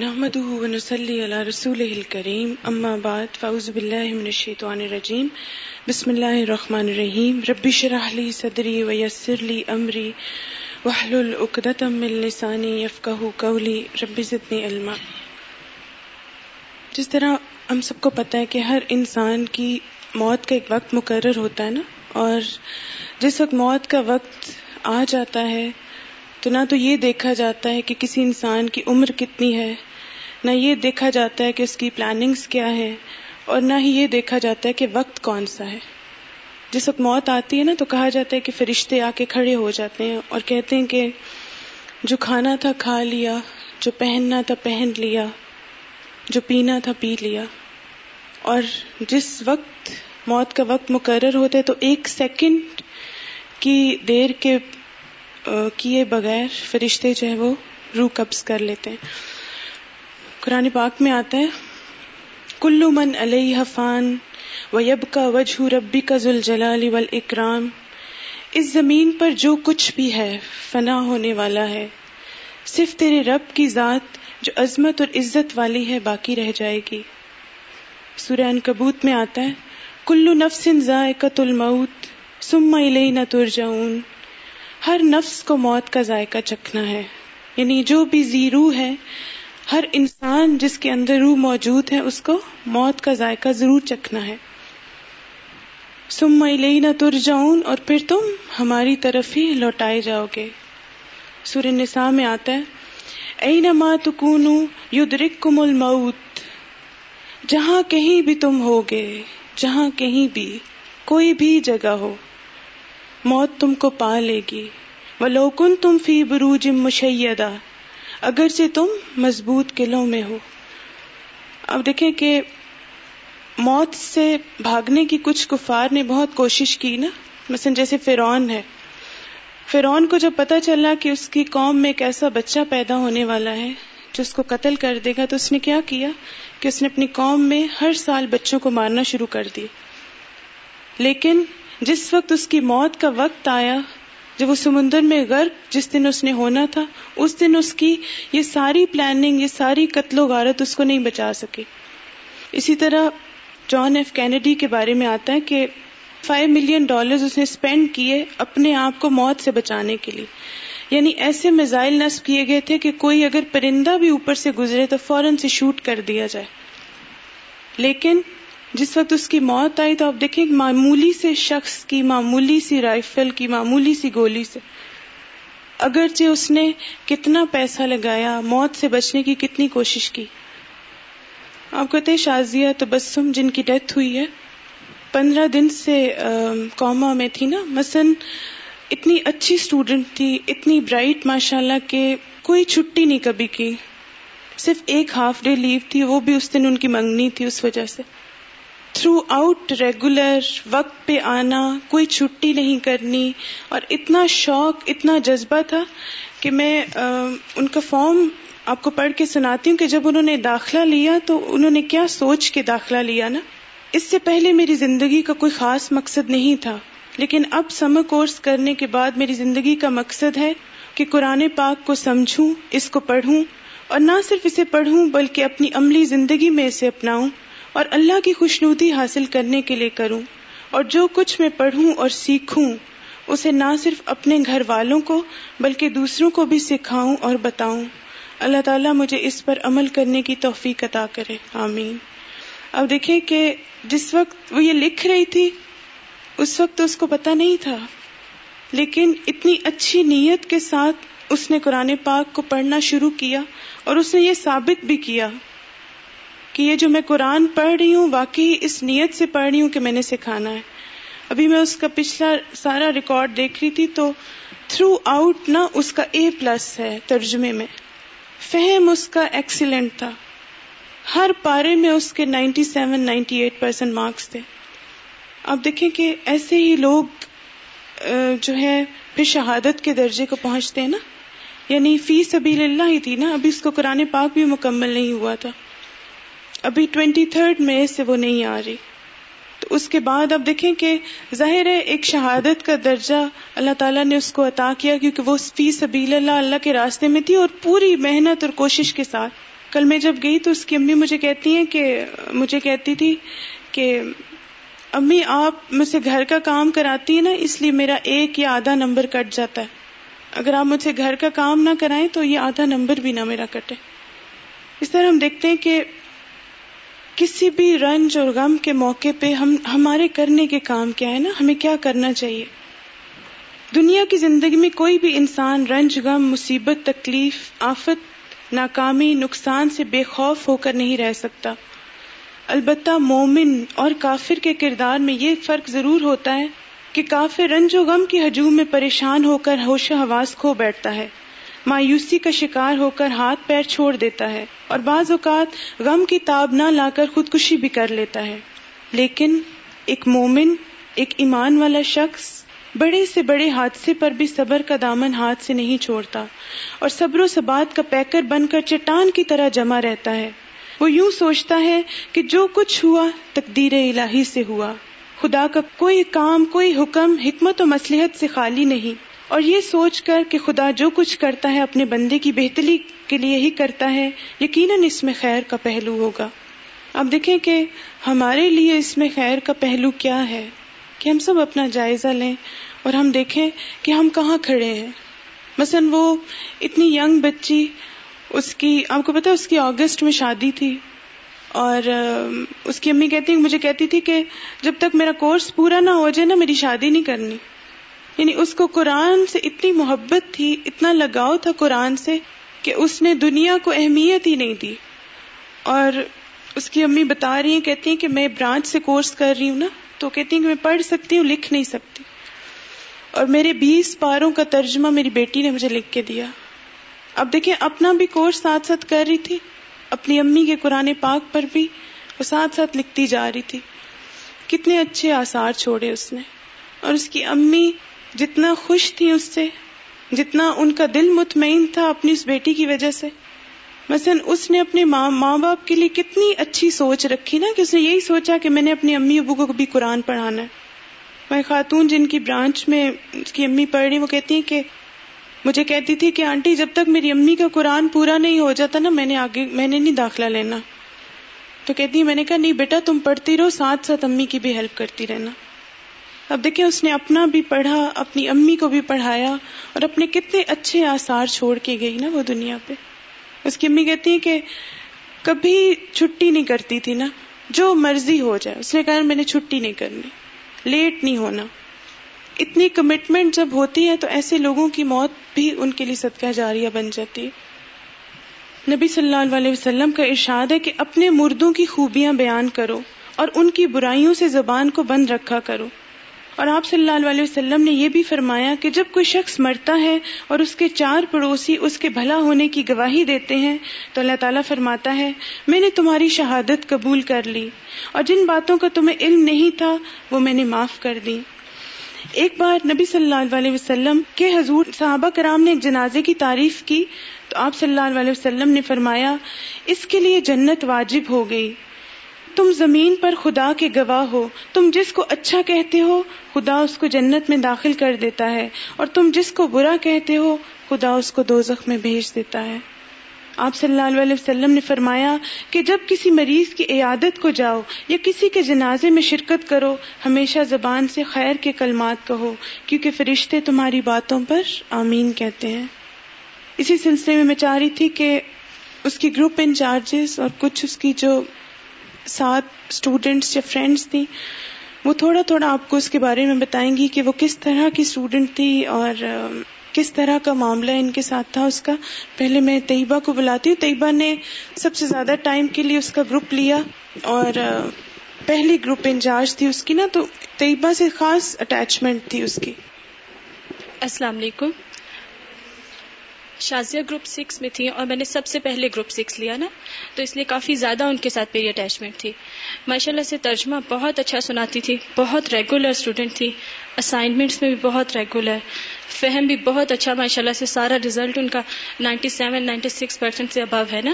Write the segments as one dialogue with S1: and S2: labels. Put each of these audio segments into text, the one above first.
S1: نحمده ونصلي على رسوله الكريم. اما بعد، فاعوذ بالله من الشيطان الرجيم. بسم الله الرحمن الرحيم. رب اشرح لي صدري ويسر لي امري واحلل عقدة من لساني يفقهوا قولي. رب زدني علما. جس طرح ہم سب کو پتہ ہے کہ ہر انسان کی موت کا ایک وقت مقرر ہوتا ہے نا؟ اور جس وقت موت کا وقت آ جاتا ہے، تو نہ تو یہ دیکھا جاتا ہے کہ کسی انسان کی عمر کتنی ہے نہ یہ دیکھا جاتا ہے کہ اس کی پلاننگز کیا ہے اور نہ ہی یہ دیکھا جاتا ہے کہ وقت کون سا ہے۔ جس وقت موت آتی ہے نا تو کہا جاتا ہے کہ فرشتے آ کے کھڑے ہو جاتے ہیں اور کہتے ہیں کہ جو کھانا تھا کھا لیا، جو پہننا تھا پہن لیا، جو پینا تھا پی لیا۔ اور جس وقت موت کا وقت مقرر ہوتا ہے تو ایک سیکنڈ کی دیر کے کیے بغیر فرشتے جو ہے وہ روح قبض کر لیتے ہیں۔ قرآن پاک میں آتا ہے، کلو من علیہ فان ویب کا وجہ ربی کا ذل جلال اکرام اس زمین پر جو کچھ بھی ہے، فنا ہونے والا ہے۔ صرف تیرے رب کی ذات جو عظمت اور عزت والی ہے، باقی رہ جائے گی۔ سورہ کبوت میں آتا ہے، کلو نفس ذائقت الموت سما نہ ترجعون ہر نفس کو موت کا ذائقہ چکھنا ہے۔ یعنی جو بھی زیرو ہے ہر انسان جس کے اندر روح موجود ہے، اس کو موت کا ذائقہ ضرور چکھنا ہے۔ سم نہ تر جاؤں اور پھر تم ہماری طرف ہی لوٹائے جاؤ گے۔ سور نساء میں آتا ہے ائی نما تکون یدرک کم الموت، جہاں کہیں بھی تم ہوگے، جہاں کہیں بھی کوئی بھی جگہ ہو، موت تم کو پا لے گی۔ وہ لوکن تم فی بروج مشیدہ اگرچہ تم مضبوط قلعوں میں ہو۔ اب دیکھیں کہ موت سے بھاگنے کی کچھ کفار نے بہت کوشش کی نا۔ مثلا جیسے فرعون ہے۔ فرعون کو جب پتا چلا کہ اس کی قوم میں ایک ایسا بچہ پیدا ہونے والا ہے جو اس کو قتل کر دے گا، تو اس نے کیا کیا؟ کہ اس نے اپنی قوم میں ہر سال بچوں کو مارنا شروع کر دی لیکن جس وقت اس کی موت کا وقت آیا جب وہ سمندر میں غرق جس دن اس نے ہونا تھا، اس دن اس کی یہ ساری پلاننگ یہ ساری قتل و غارت اس کو نہیں بچا سکی۔ اسی طرح جان ایف کینیڈی کے بارے میں آتا ہے کہ فائیو ملین ڈالر اس نے اسپینڈ کیے اپنے آپ کو موت سے بچانے کے لیے۔ یعنی ایسے میزائل نصب کیے گئے تھے کہ کوئی اگر پرندہ بھی اوپر سے گزرے تو فوراً سے شوٹ کر دیا جائے۔ لیکن جس وقت اس کی موت آئی تو آپ دیکھیں معمولی سے شخص کی، معمولی سی رائفل کی، معمولی سی گولی سے۔ اگرچہ اس نے کتنا پیسہ لگایا، موت سے بچنے کی کتنی کوشش کی۔ آپ کہتے شازیہ تبسم جن کی ڈیتھ ہوئی ہے، پندرہ دن سے کوما میں تھی نا۔ مثلاً اتنی اچھی اسٹوڈینٹ تھی، اتنی برائٹ ماشاء اللہ کہ کوئی چھٹی نہیں کبھی کی۔ صرف ایک ہاف ڈے لیو تھی، وہ بھی اس دن ان کی منگنی تھی اس وجہ سے۔ تھرو آؤٹ ریگولر وقت پہ آنا، کوئی چھٹی نہیں کرنی، اور اتنا شوق، اتنا جذبہ تھا کہ میں ان کا فارم آپ کو پڑھ کے سناتی ہوں کہ جب انہوں نے داخلہ لیا تو انہوں نے کیا سوچ کے داخلہ لیا نا؟ اس سے پہلے میری زندگی کا کوئی خاص مقصد نہیں تھا، لیکن اب سمر کورس کرنے کے بعد میری زندگی کا مقصد ہے کہ قرآن پاک کو سمجھوں، اس کو پڑھوں، اور نہ صرف اسے پڑھوں بلکہ اپنی عملی زندگی میں اسے اپناؤں۔ اور اللہ کی خوشنودی حاصل کرنے کے لیے کروں اور جو کچھ میں پڑھوں اور سیکھوں، اسے نہ صرف اپنے گھر والوں کو، بلکہ دوسروں کو بھی سکھاؤں اور بتاؤں۔ اللہ تعالیٰ مجھے اس پر عمل کرنے کی توفیق عطا کرے۔ آمین۔ اب دیکھیں کہ جس وقت وہ یہ لکھ رہی تھی، اس وقت تو اس کو پتا نہیں تھا۔ لیکن اتنی اچھی نیت کے ساتھ اس نے قرآن پاک کو پڑھنا شروع کیا اور اس نے یہ ثابت بھی کیا۔ کہ یہ جو میں قرآن پڑھ رہی ہوں، واقعی اس نیت سے پڑھ رہی ہوں کہ میں نے سکھانا ہے۔ ابھی میں اس کا پچھلا سارا ریکارڈ دیکھ رہی تھی تو تھرو آؤٹ نا اس کا اے پلس ہے ترجمے میں۔ فہم اس کا ایکسیلنٹ تھا۔ ہر پارے میں اس کے ninety seven ninety eight percent marks تھے۔ آپ دیکھیں کہ ایسے ہی لوگ جو ہے، پھر شہادت کے درجے کو پہنچتے ہیں نا۔ یعنی فی سبیل اللہ ہی تھی نا۔ ابھی اس کو قرآن پاک بھی مکمل نہیں ہوا تھا۔ ابھی ٹوینٹی تھرڈ میں سے وہ نہیں آ رہی۔ تو اس کے بعد اب دیکھیں کہ ظاہر ہے ایک شہادت کا درجہ اللہ تعالیٰ نے اس کو عطا کیا کیونکہ وہ فی سبیل اللہ اللہ کے راستے میں تھی اور پوری محنت اور کوشش کے ساتھ۔ کل میں جب گئی تو اس کی امی مجھے کہتی ہیں کہ مجھے کہتی تھی کہ امی آپ مجھ سے گھر کا کام کراتی ہیں نا، اس لیے میرا ایک یا آدھا نمبر کٹ جاتا ہے۔ اگر آپ مجھ سے گھر کا کام نہ کرائیں تو یہ آدھا نمبر بھی نہ میرا کٹے۔ اس طرح ہم دیکھتے ہیں کہ کسی بھی رنج اور غم کے موقع پہ ہم ہمارے کرنے کے کام کیا ہے نا؟ ہمیں کیا کرنا چاہیے؟ دنیا کی زندگی میں کوئی بھی انسان رنج، غم، مصیبت، تکلیف، آفت، ناکامی، نقصان سے بے خوف ہو کر نہیں رہ سکتا۔ البتہ مومن اور کافر کے کردار میں یہ فرق ضرور ہوتا ہے کہ کافر رنج و غم کی ہجوم میں پریشان ہو کر ہوش و حواس کھو بیٹھتا ہے۔ مایوسی کا شکار ہو کر ہاتھ پیر چھوڑ دیتا ہے اور بعض اوقات غم کی تاب نہ لا کر خودکشی بھی کر لیتا ہے۔ لیکن ایک مومن، ایک ایمان والا شخص بڑے سے بڑے حادثے پر بھی صبر کا دامن ہاتھ سے نہیں چھوڑتا اور صبر و سبات کا پیکر بن کر چٹان کی طرح جمع رہتا ہے۔ وہ یوں سوچتا ہے کہ جو کچھ ہوا تقدیر الہی سے ہوا۔ خدا کا کوئی کام، کوئی حکم، حکمت و مسلحت سے خالی نہیں۔ اور یہ سوچ کر کہ خدا جو کچھ کرتا ہے اپنے بندے کی بہتری کے لیے ہی کرتا ہے، یقیناً اس میں خیر کا پہلو ہوگا۔ اب دیکھیں کہ ہمارے لیے اس میں خیر کا پہلو کیا ہے کہ ہم سب اپنا جائزہ لیں اور ہم دیکھیں کہ ہم کہاں کھڑے ہیں۔ مثلا وہ اتنی ینگ بچی، اس کی، آپ کو پتا اس کی اگست میں شادی تھی اور اس کی امی کہتی، مجھے کہتی تھی کہ جب تک میرا کورس پورا نہ ہو جائے نا، میری شادی نہیں کرنی۔ یعنی اس کو قرآن سے اتنی محبت تھی، اتنا لگاؤ تھا قرآن سے کہ اس نے دنیا کو اہمیت ہی نہیں دی۔ اور اس کی امی بتا رہی ہیں، کہتی ہیں کہ میں برانچ سے کورس کر رہی ہوں نا، تو کہتی ہیں کہ میں پڑھ سکتی ہوں، لکھ نہیں سکتی۔ اور میرے بیس پاروں کا ترجمہ میری بیٹی نے مجھے لکھ کے دیا۔ اب دیکھیں، اپنا بھی کورس ساتھ ساتھ کر رہی تھی، اپنی امی کے قرآن پاک پر بھی وہ ساتھ ساتھ لکھتی جا رہی تھی۔ کتنے اچھے آثار چھوڑے اس نے۔ اور اس کی امی جتنا خوش تھی اس سے، جتنا ان کا دل مطمئن تھا اپنی اس بیٹی کی وجہ سے۔ مثلا اس نے اپنے ماں ماں باپ کے لیے کتنی اچھی سوچ رکھی نا کہ اس نے یہی سوچا کہ میں نے اپنی امی ابو کو بھی قرآن پڑھانا ہے۔ میں خاتون جن کی برانچ میں اس کی امی پڑھ رہی وہ کہتی ہیں کہ مجھے کہتی تھی کہ آنٹی، جب تک میری امی کا قرآن پورا نہیں ہو جاتا نا، میں نے آگے میں نے نہیں داخلہ لینا۔ تو کہتی میں نے کہا، نہیں بیٹا، تم پڑھتی رہو، ساتھ ساتھ امی کی بھی ہیلپ کرتی رہنا۔ اب دیکھیں اس نے اپنا بھی پڑھا، اپنی امی کو بھی پڑھایا اور اپنے کتنے اچھے آثار چھوڑ کے گئی نا وہ دنیا پہ۔ اس کی امی کہتی ہیں کہ کبھی چھٹی نہیں کرتی تھی نا، جو مرضی ہو جائے۔ اس نے کہا میں نے چھٹی نہیں کرنی، لیٹ نہیں ہونا۔ اتنی کمٹمنٹ جب ہوتی ہے تو ایسے لوگوں کی موت بھی ان کے لیے صدقہ جاریہ بن جاتی ہے۔ نبی صلی اللہ علیہ وسلم کا ارشاد ہے کہ اپنے مردوں کی خوبیاں بیان کرو اور ان کی برائیوں سے زبان کو بند رکھا کرو۔ اور آپ صلی اللہ علیہ وسلم نے یہ بھی فرمایا کہ جب کوئی شخص مرتا ہے اور اس کے چار پڑوسی اس کے بھلا ہونے کی گواہی دیتے ہیں، تو اللہ تعالیٰ فرماتا ہے، میں نے تمہاری شہادت قبول کر لی اور جن باتوں کا تمہیں علم نہیں تھا، وہ میں نے معاف کر دی۔ ایک بار نبی صلی اللہ علیہ وسلم کے حضور صحابہ کرام نے ایک جنازے کی تعریف کی، تو آپ صلی اللہ علیہ وسلم نے فرمایا، اس کے لیے جنت واجب ہو گئی۔ تم زمین پر خدا کے گواہ ہو۔ تم جس کو اچھا کہتے ہو، خدا اس کو جنت میں داخل کر دیتا ہے۔ اور تم جس کو برا کہتے ہو، خدا اس کو دو میں بھیج دیتا ہے۔ آپ صلی اللہ علیہ وسلم نے فرمایا کہ جب کسی مریض کی عیادت کو جاؤ یا کسی کے جنازے میں شرکت کرو، ہمیشہ زبان سے خیر کے کلمات کہو، کیونکہ فرشتے تمہاری باتوں پر آمین کہتے ہیں۔ اسی سلسلے میں میں چاہ رہی تھی کہ اس کی گروپ انچارجز اور کچھ اس کی جو ساتھ اسٹوڈینٹس یا فرینڈس تھی وہ تھوڑا تھوڑا آپ کو اس کے بارے میں بتائیں گی کہ وہ کس طرح کی اسٹوڈینٹ تھی اور کس طرح کا معاملہ ان کے ساتھ تھا اس کا۔ پہلے میں طیبہ کو بلاتی ہوں۔ طیبہ نے سب سے زیادہ ٹائم کے لیے اس کا گروپ لیا اور پہلی گروپ انچارج تھی اس کی نا، تو طیبہ سے خاص اٹیچمنٹ تھی اس کی۔
S2: السلام علیکم۔ شازیہ گروپ سکس میں تھی اور میں نے سب سے پہلے گروپ سکس لیا نا، تو اس لیے کافی زیادہ ان کے ساتھ میری اٹیچمنٹ تھی۔ ماشاء اللہ سے ترجمہ بہت اچھا سناتی تھی، بہت ریگولر اسٹوڈینٹ تھی۔ اسائنمنٹس میں بھی بہت ریگولر فہم بھی بہت اچھا ماشاء اللہ سے سارا ریزلٹ ان کا ninety seven ninety six percent سے ابو ہے نا۔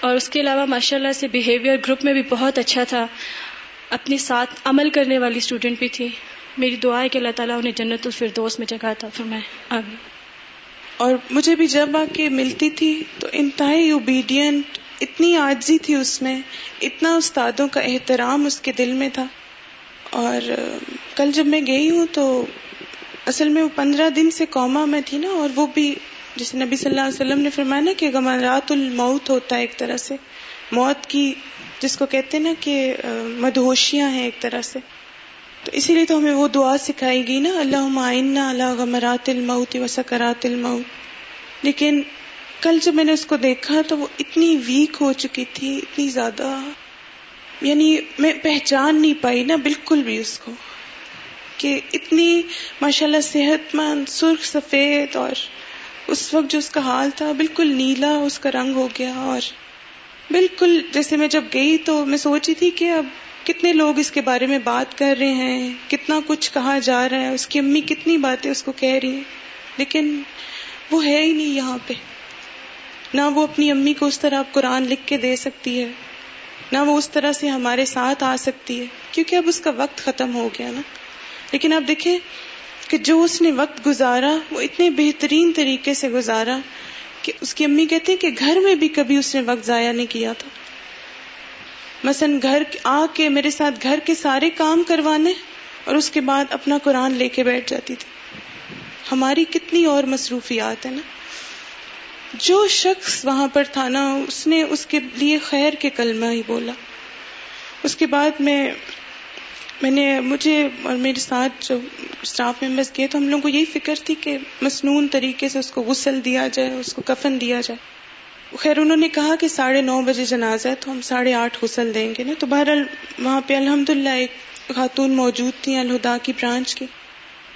S2: اور اس کے علاوہ ماشاء اللہ سے بہیویئر گروپ میں بھی بہت اچھا تھا۔ اپنے ساتھ عمل کرنے والی اسٹوڈینٹ بھی تھی۔ میری دعا ہے کہ اللہ تعالیٰ انہیں جنت الفردوس میں جگہ تھا فرمائے۔ آمین۔
S1: اور مجھے بھی جب آ کے ملتی تھی تو انتہائی اوبیڈینٹ اتنی آجزی تھی اس میں، اتنا استادوں کا احترام اس کے دل میں تھا۔ اور کل جب میں گئی ہوں تو اصل میں وہ پندرہ دن سے کوما میں تھی نا، اور وہ بھی جیسے نبی صلی اللہ علیہ وسلم نے فرمایا نا کہ گمارات الموت ہوتا ہے ایک طرح سے، موت کی جس کو کہتے ہیں نا کہ مدہوشیاں ہیں ایک طرح سے۔ تو اسی لیے تو ہمیں وہ دعا سکھائی گئی نا اللہ معائنہ اللہ غمرات الموت و سکرات الموت۔ لیکن کل جب میں نے اس کو دیکھا تو وہ اتنی ویک ہو چکی تھی، اتنی زیادہ یعنی میں پہچان نہیں پائی نا بالکل بھی اس کو کہ اتنی ماشاء اللہ صحت مند، سرخ، سفید اور اس وقت جو اس کا حال تھا بالکل نیلا، اس کا رنگ ہو گیا اور بالکل جیسے میں جب گئی تو میں سوچی تھی کہ اب کتنے لوگ اس کے بارے میں بات کر رہے ہیں؟ کتنا کچھ کہا جا رہا ہے؟ اس کی امی کتنی باتیں اس کو کہہ رہی ہیں؟ لیکن وہ ہے ہی نہیں یہاں پہ۔ نہ وہ اپنی امی کو اس طرح قرآن لکھ کے دے سکتی ہے، نہ وہ اس طرح سے ہمارے ساتھ آ سکتی ہے۔ کیونکہ اب اس کا وقت ختم ہو گیا نا۔ لیکن آپ دیکھیں کہ جو اس نے وقت گزارا، وہ اتنے بہترین طریقے سے گزارا کہ اس کی امی کہتے ہیں کہ گھر میں بھی کبھی اس نے وقت ضائع نہیں کیا تھا۔ مثلا گھر آ کے میرے ساتھ گھر کے سارے کام کروانے اور اس کے بعد اپنا قرآن لے کے بیٹھ جاتی تھی۔ ہماری کتنی اور مصروفیات ہیں نا۔ جو شخص وہاں پر تھا نا، اس نے اس کے لیے خیر کے کلمہ ہی بولا۔ اس کے بعد میں میں نے مجھے اور میرے ساتھ جو اسٹاف ممبرس گئے تو ہم لوگوں کو یہی فکر تھی کہ مصنون طریقے سے اس کو غسل دیا جائے، اس کو کفن دیا جائے۔ خیر، انہوں نے کہا کہ ساڑھے نو بجے جنازہ ہے تو ہم ساڑھے آٹھ غسل دیں گے نا۔ تو بہرحال وہاں پہ الحمد للہ ایک خاتون موجود تھی الہدا کی برانچ کی۔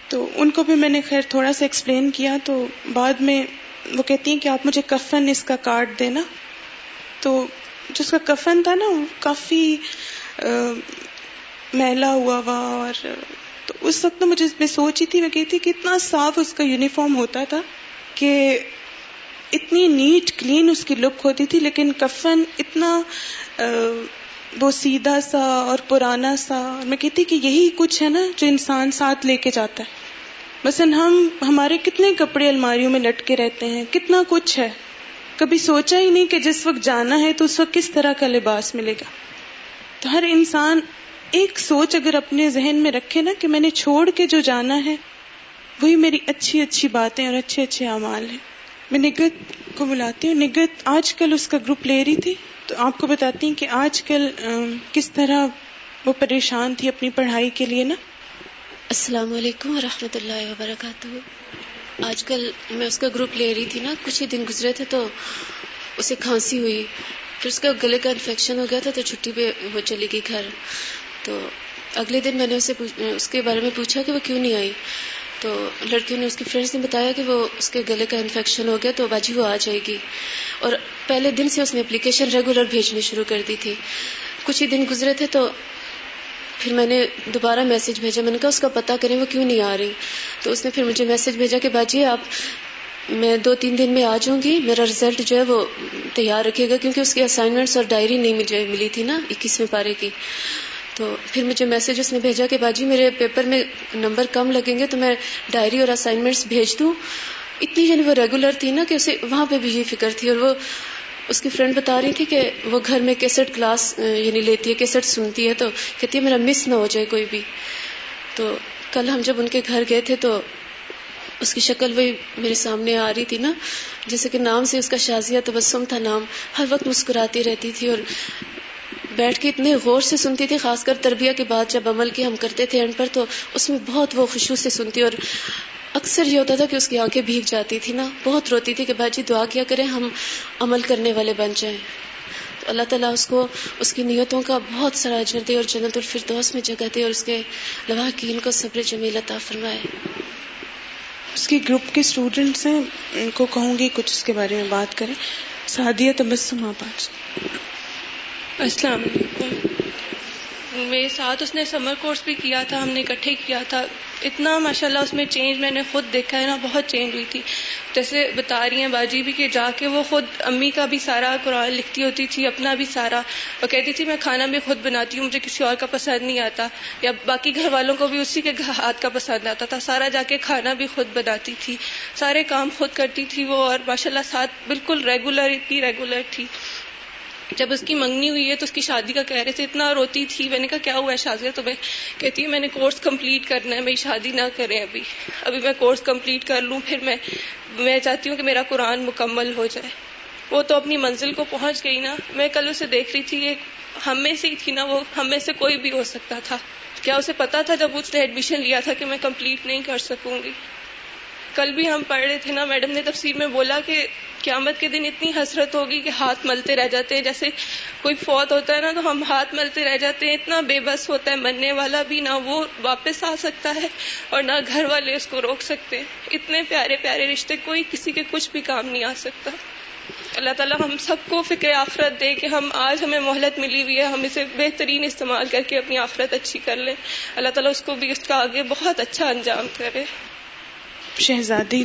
S1: تو ان کو بھی میں نے خیر تھوڑا سا ایکسپلین کیا۔ تو بعد میں وہ کہتی ہیں کہ آپ مجھے کفن اس کا کارڈ دینا۔ تو جس کا کفن تھا نا کافی میلا ہوا ہوا اور تو اس وقت مجھے میں سوچی تھی، میں کہتی کہ اتنا صاف اس کا یونیفارم ہوتا تھا کہ اتنی نیٹ کلین اس کی لک ہوتی تھی، لیکن کفن اتنا وہ سیدھا سا اور پرانا سا۔ میں کہتی کہ یہی کچھ ہے نا جو انسان ساتھ لے کے جاتا ہے۔ مثلا ہم، ہمارے کتنے کپڑے الماریوں میں لٹکے رہتے ہیں، کتنا کچھ ہے۔ کبھی سوچا ہی نہیں کہ جس وقت جانا ہے تو اس وقت کس طرح کا لباس ملے گا۔ تو ہر انسان ایک سوچ اگر اپنے ذہن میں رکھے نا کہ میں نے چھوڑ کے جو جانا ہے، وہی میری اچھی اچھی باتیں اور اچھے اچھے اعمال ہیں۔ میں نگت کو بلاتی ہوں۔ نگت آج کل اس کا گروپ لے رہی تھی۔ تو آپ کو بتاتی ہوں کہ آج کل کس طرح وہ پریشان تھی اپنی پڑھائی کے لیے نا؟
S3: السلام علیکم و رحمۃ اللہ وبرکاتہ۔ آج کل میں اس کا گروپ لے رہی تھی نا۔ کچھ ہی دن گزرے تھے تو اسے کھانسی ہوئی۔ پھر اس کا گلے کا انفیکشن ہو گیا تھا تو چھٹی پہ وہ چلی گئی گھر۔ تو اگلے دن میں نے اسے اس کے بارے میں پوچھا کہ وہ کیوں نہیں آئی؟ تو لڑکیوں نے اس کی فرینڈس نے بتایا کہ وہ اس کے گلے کا انفیکشن ہو گیا تو باجی وہ آ جائے گی۔ اور پہلے دن سے اس نے اپلیکیشن ریگولر بھیجنی شروع کر دی تھی۔ کچھ ہی دن گزرے تھے تو پھر میں نے دوبارہ میسج بھیجا۔ میں نے کہا، اس کا پتا کریں وہ کیوں نہیں آ رہی؟ تو اس نے پھر مجھے میسج بھیجا کہ باجی آپ میں دو تین دن میں آ جاؤں گی۔ میرا ریزلٹ جو ہے وہ تیار رکھے گا کیونکہ اس کی اسائنمنٹس اور ڈائری نہیں مجھے ملی تھی نا، اکیسویں پارے کی۔ تو پھر مجھے میسج اس نے بھیجا کہ باجی میرے پیپر میں نمبر کم لگیں گے تو میں ڈائری اور اسائنمنٹس بھیج دوں۔ اتنی یعنی وہ ریگولر تھی نا کہ اسے وہاں پہ بھی یہ فکر تھی اور وہ اس کی فرینڈ بتا رہی تھی کہ وہ گھر میں کیسٹ کلاس یعنی لیتی ہے کیسٹ سنتی ہے تو کہتی ہے میرا مس نہ ہو جائے کوئی بھی۔ تو کل ہم جب ان کے گھر گئے تھے تو اس کی شکل وہی میرے سامنے آ رہی تھی نا۔ جیسے کہ نام سے اس کا شازیہ تبسم تھا، نام ہر وقت مسکراتی رہتی تھی اور بیٹھ کے اتنے غور سے سنتی تھی، خاص کر تربیہ کے بعد جب عمل کی ہم کرتے تھے اینڈ پر، تو اس میں بہت وہ خوشبو سے سنتی اور اکثر یہ ہوتا تھا کہ اس کی آنکھیں بھیگ جاتی تھی نا۔ بہت روتی تھی کہ باجی دعا کیا کریں، ہم عمل کرنے والے بن جائیں۔ تو اللہ تعالیٰ اس کو، اس کی نیتوں کا بہت سارا اجر دے اور جنت الفردوس میں جگہ دے اور اس کے لواح کی ان کو صبر جمیل عطا فرمائے۔
S1: اس کے گروپ کے اسٹوڈینٹس ہیں، ان کو کہوں گی کچھ اس کے بارے میں بات کریں۔ سعدیہ تبسم آپ آج
S4: السلام علیکم۔ میرے ساتھ اس نے سمر کورس بھی کیا تھا، ہم نے اکٹھے کیا تھا۔ اتنا ماشاء اللہ اس میں چینج میں نے خود دیکھا ہے نا، بہت چینج ہوئی تھی۔ جیسے بتا رہی ہیں باجی بھی کہ جا کے وہ خود امی کا بھی سارا قرآن لکھتی ہوتی تھی، اپنا بھی سارا۔ اور کہتی تھی، میں کھانا بھی خود بناتی ہوں، مجھے کسی اور کا پسند نہیں آتا۔ یا باقی گھر والوں کو بھی اسی کے ہاتھ کا پسند آتا تھا۔ سارا جا کے کھانا بھی خود بناتی تھی۔ سارے کام خود کرتی تھی وہ اور ماشاء اللہ ساتھ بالکل ریگولر اتنی ریگولر تھی۔ جب اس کی منگنی ہوئی ہے تو اس کی شادی کا کہہ رہے تھے، اتنا روتی تھی۔ میں نے کہا، کیا ہوا ہے شادی تو میں کہتی ہوں، میں نے کورس کمپلیٹ کرنا ہے، میری شادی نہ کریں ابھی۔ ابھی میں کورس کمپلیٹ کر لوں، پھر میں میں چاہتی ہوں کہ میرا قرآن مکمل ہو جائے۔ وہ تو اپنی منزل کو پہنچ گئی نا۔ میں کل اسے دیکھ رہی تھی ہم میں سے ہی تھی نا، وہ ہم میں سے کوئی بھی ہو سکتا تھا۔ کیا اسے پتا تھا جب اس نے ایڈمیشن لیا تھا کہ میں کمپلیٹ نہیں کر سکوں گی؟ کل بھی ہم پڑھ رہے تھے نا، میڈم نے تفسیر میں بولا کہ قیامت کے دن اتنی حسرت ہوگی کہ ہاتھ ملتے رہ جاتے ہیں۔ جیسے کوئی فوت ہوتا ہے نا تو ہم ہاتھ ملتے رہ جاتے ہیں۔ اتنا بے بس ہوتا ہے، مرنے والا بھی نہ وہ واپس آ سکتا ہے اور نہ گھر والے اس کو روک سکتے اتنے پیارے پیارے رشتے، کوئی کسی کے کچھ بھی کام نہیں آ سکتا۔ اللہ تعالیٰ ہم سب کو فکر آفرت دے کہ ہم آج ہمیں مہلت ملی ہوئی ہے۔ ہم اسے بہترین استعمال کر کے اپنی آفرت اچھی کر لیں۔ اللہ تعالیٰ اس کو بھی اس کا آگے بہت اچھا انجام کرے۔
S1: شہزادی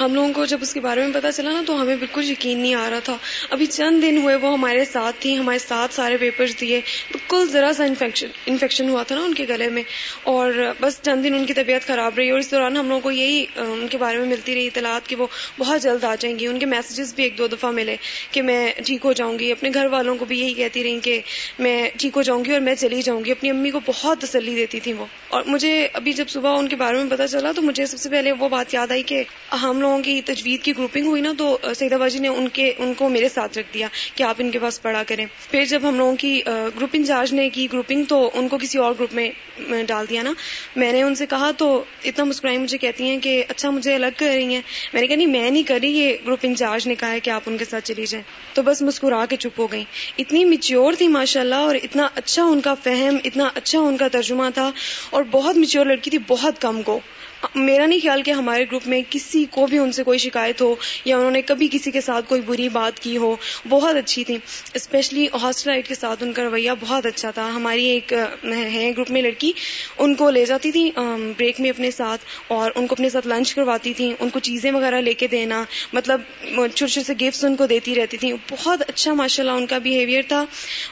S5: ہم لوگوں کو جب اس کے بارے میں پتا چلا نا تو ہمیں بالکل یقین نہیں آ رہا تھا۔ ابھی چند دن ہوئے وہ ہمارے ساتھ تھی ہمارے ساتھ سارے پیپرز دیے۔ بالکل ذرا سا انفیکشن انفیکشن ہوا تھا نا ان کے گلے میں۔ اور بس چند دن ان کی طبیعت خراب رہی اور اس دوران ہم لوگوں کو یہی ان کے بارے میں ملتی رہی اطلاعات کہ وہ بہت جلد آ جائیں گی۔ ان کے میسیجز بھی ایک دو دفعہ ملے کہ میں ٹھیک ہو جاؤں گی۔ اپنے گھر والوں کو بھی یہی کہتی رہی کہ میں ٹھیک ہو جاؤں گی اور میں چلی جاؤں گی۔ اپنی امی کو بہت تسلی دیتی تھی وہ۔ اور مجھے ابھی جب صبح ان کے بارے میں پتا چلا تو مجھے سب سے پہلے وہ بات یاد آئی کہ ہم لوگوں کی تجوید کی گروپنگ ہوئی نا، تو سیدا باجی نے ان کے، ان کو میرے ساتھ رکھ دیا کہ آپ ان کے پاس پڑھا کریں۔ پھر جب ہم لوگوں کی گروپ انچارج نے کی گروپنگ تو ان کو کسی اور گروپ میں ڈال دیا نا۔ میں نے ان سے کہا، تو اتنا مسکرائی مجھے کہتی ہیں کہ اچھا مجھے الگ کر رہی ہیں۔ میں نے کہا، نہیں، میں نہیں کر رہی، یہ گروپ انچارج نے کہا ہے کہ آپ ان کے ساتھ چلی جائیں۔ تو بس مسکرا کے چپ ہو گئی اتنی میچیور تھی ماشاء اللہ اور اتنا اچھا ان کا فہم، اتنا اچھا ان کا ترجمہ تھا، اور بہت میچیور لڑکی تھی، بہت کم کو۔ میرا نہیں خیال کہ ہمارے گروپ میں کسی کو بھی ان سے کوئی شکایت ہو یا انہوں نے کبھی کسی کے ساتھ کوئی بری بات کی ہو، بہت اچھی تھی اسپیشلی ہاسٹلائٹ کے ساتھ ان کا رویہ بہت اچھا تھا۔ ہماری ایک ہے گروپ میں لڑکی، ان کو لے جاتی تھی بریک میں اپنے ساتھ اور ان کو اپنے ساتھ لنچ کرواتی تھی ان کو چیزیں وغیرہ لے کے دینا مطلب چھوٹے چھوٹے سے گفٹس ان کو دیتی رہتی تھی بہت اچھا ماشاء اللہ ان کا بہیویئر تھا۔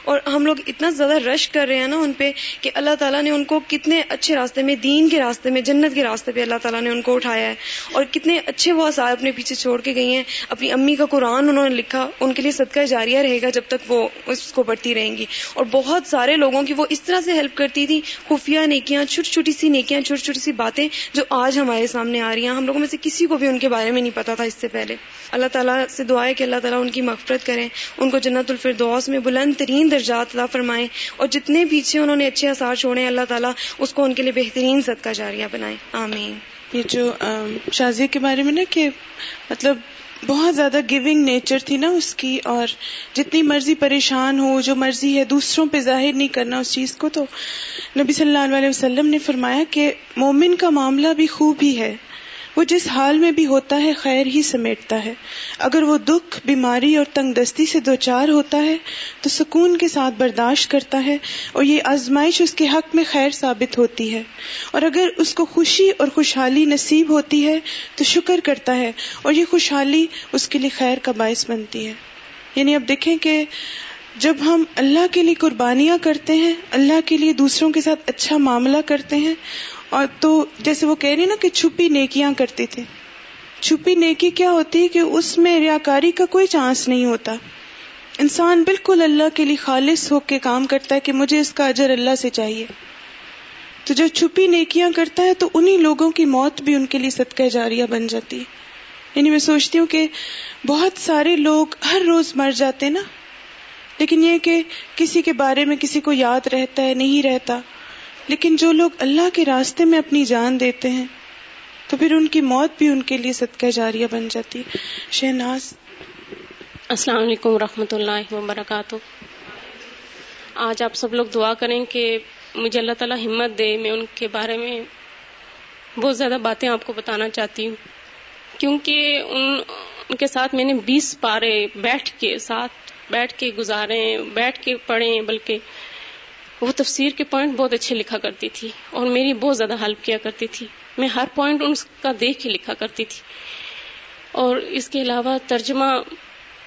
S5: اور ہم لوگ اتنا زیادہ رش کر رہے ہیں نا ان پہ کہ اللہ تعالیٰ نے ان کو کتنے اچھے راستے میں، دین کے راستے میں، جنت کے راستے پہ اللہ تعالیٰ نے ان کو اٹھایا ہے۔ اور کتنے اچھے وہ آسار اپنے پیچھے چھوڑ کے گئی ہیں۔ اپنی امی کا قرآن انہوں نے لکھا، ان کے لیے صدقہ جاریہ رہے گا جب تک وہ اس کو پڑھتی رہیں گی۔ اور بہت سارے لوگوں کی وہ اس طرح سے ہیلپ کرتی تھی خفیہ نیکیاں، چھوٹی چھوٹی سی نیکیاں، چھوٹی چھوٹی سی باتیں جو آج ہمارے سامنے آ رہی ہیں۔ ہم لوگوں میں سے کسی کو بھی ان کے بارے میں نہیں پتا تھا اس سے پہلے۔ اللہ تعالیٰ سے دعا ہے کہ اللہ تعالیٰ ان کی مغفرت کریں، ان کو جنت الفردوس میں بلند ترین درجات اللہ فرمائیں۔ اور جتنے پیچھے انہوں نے اچھے اثار چھوڑے اللہ تعالیٰ اس کو ان کے لیے بہترین صدقہ جاریہ بنائیں آمین۔
S1: یہ جو شازیہ کے بارے میں نا کہ مطلب بہت زیادہ گیونگ نیچر تھی نا اس کی اور جتنی مرضی پریشان ہو، جو مرضی ہے دوسروں پہ ظاہر نہیں کرنا اس چیز کو، تو نبی صلی اللہ علیہ وسلم نے فرمایا کہ مومن کا معاملہ بھی خوب ہی ہے۔ وہ جس حال میں بھی ہوتا ہے خیر ہی سمیٹتا ہے۔ اگر وہ دکھ، بیماری اور تنگ دستی سے دو چار ہوتا ہے، تو سکون کے ساتھ برداشت کرتا ہے اور یہ آزمائش اس کے حق میں خیر ثابت ہوتی ہے۔ اور اگر اس کو خوشی اور خوشحالی نصیب ہوتی ہے، تو شکر کرتا ہے اور یہ خوشحالی اس کے لیے خیر کا باعث بنتی ہے۔ یعنی اب دیکھیں کہ جب ہم اللہ کے لیے قربانیاں کرتے ہیں، اللہ کے لیے دوسروں کے ساتھ اچھا معاملہ کرتے ہیں اور تو جیسے وہ کہہ رہی نا کہ چھپی نیکیاں کرتے تھے چھپی نیکی کیا ہوتی ہے کہ اس میں ریاکاری کا کوئی چانس نہیں ہوتا۔ انسان بالکل اللہ کے لیے خالص ہو کے کام کرتا ہے کہ مجھے اس کا اجر اللہ سے چاہیے۔ تو جو چھپی نیکیاں کرتا ہے تو انہی لوگوں کی موت بھی ان کے لیے صدقہ جاریہ بن جاتی ہے۔ یعنی میں سوچتی ہوں کہ بہت سارے لوگ ہر روز مر جاتے نا۔ لیکن یہ کہ کسی کے بارے میں کسی کو یاد رہتا ہے، نہیں رہتا۔ لیکن جو لوگ اللہ کے راستے میں اپنی جان دیتے ہیں، تو پھر ان کی موت بھی ان کے لیے صدقہ جاریہ بن جاتی۔ شہناز۔
S6: السلام علیکم ورحمۃ اللہ وبرکاتہ۔ آج آپ سب لوگ دعا کریں کہ مجھے اللہ تعالیٰ ہمت دے، میں ان کے بارے میں بہت زیادہ باتیں آپ کو بتانا چاہتی ہوں۔ کیونکہ ان ان کے ساتھ میں نے بیس پارے بیٹھ کے، ساتھ بیٹھ کے گزاریں بیٹھ کے پڑھیں بلکہ وہ تفسیر کے پوائنٹ بہت اچھے لکھا کرتی تھی اور میری بہت زیادہ ہیلپ کیا کرتی تھی۔ میں ہر پوائنٹ ان کا دیکھ کے لکھا کرتی تھی۔ اور اس کے علاوہ ترجمہ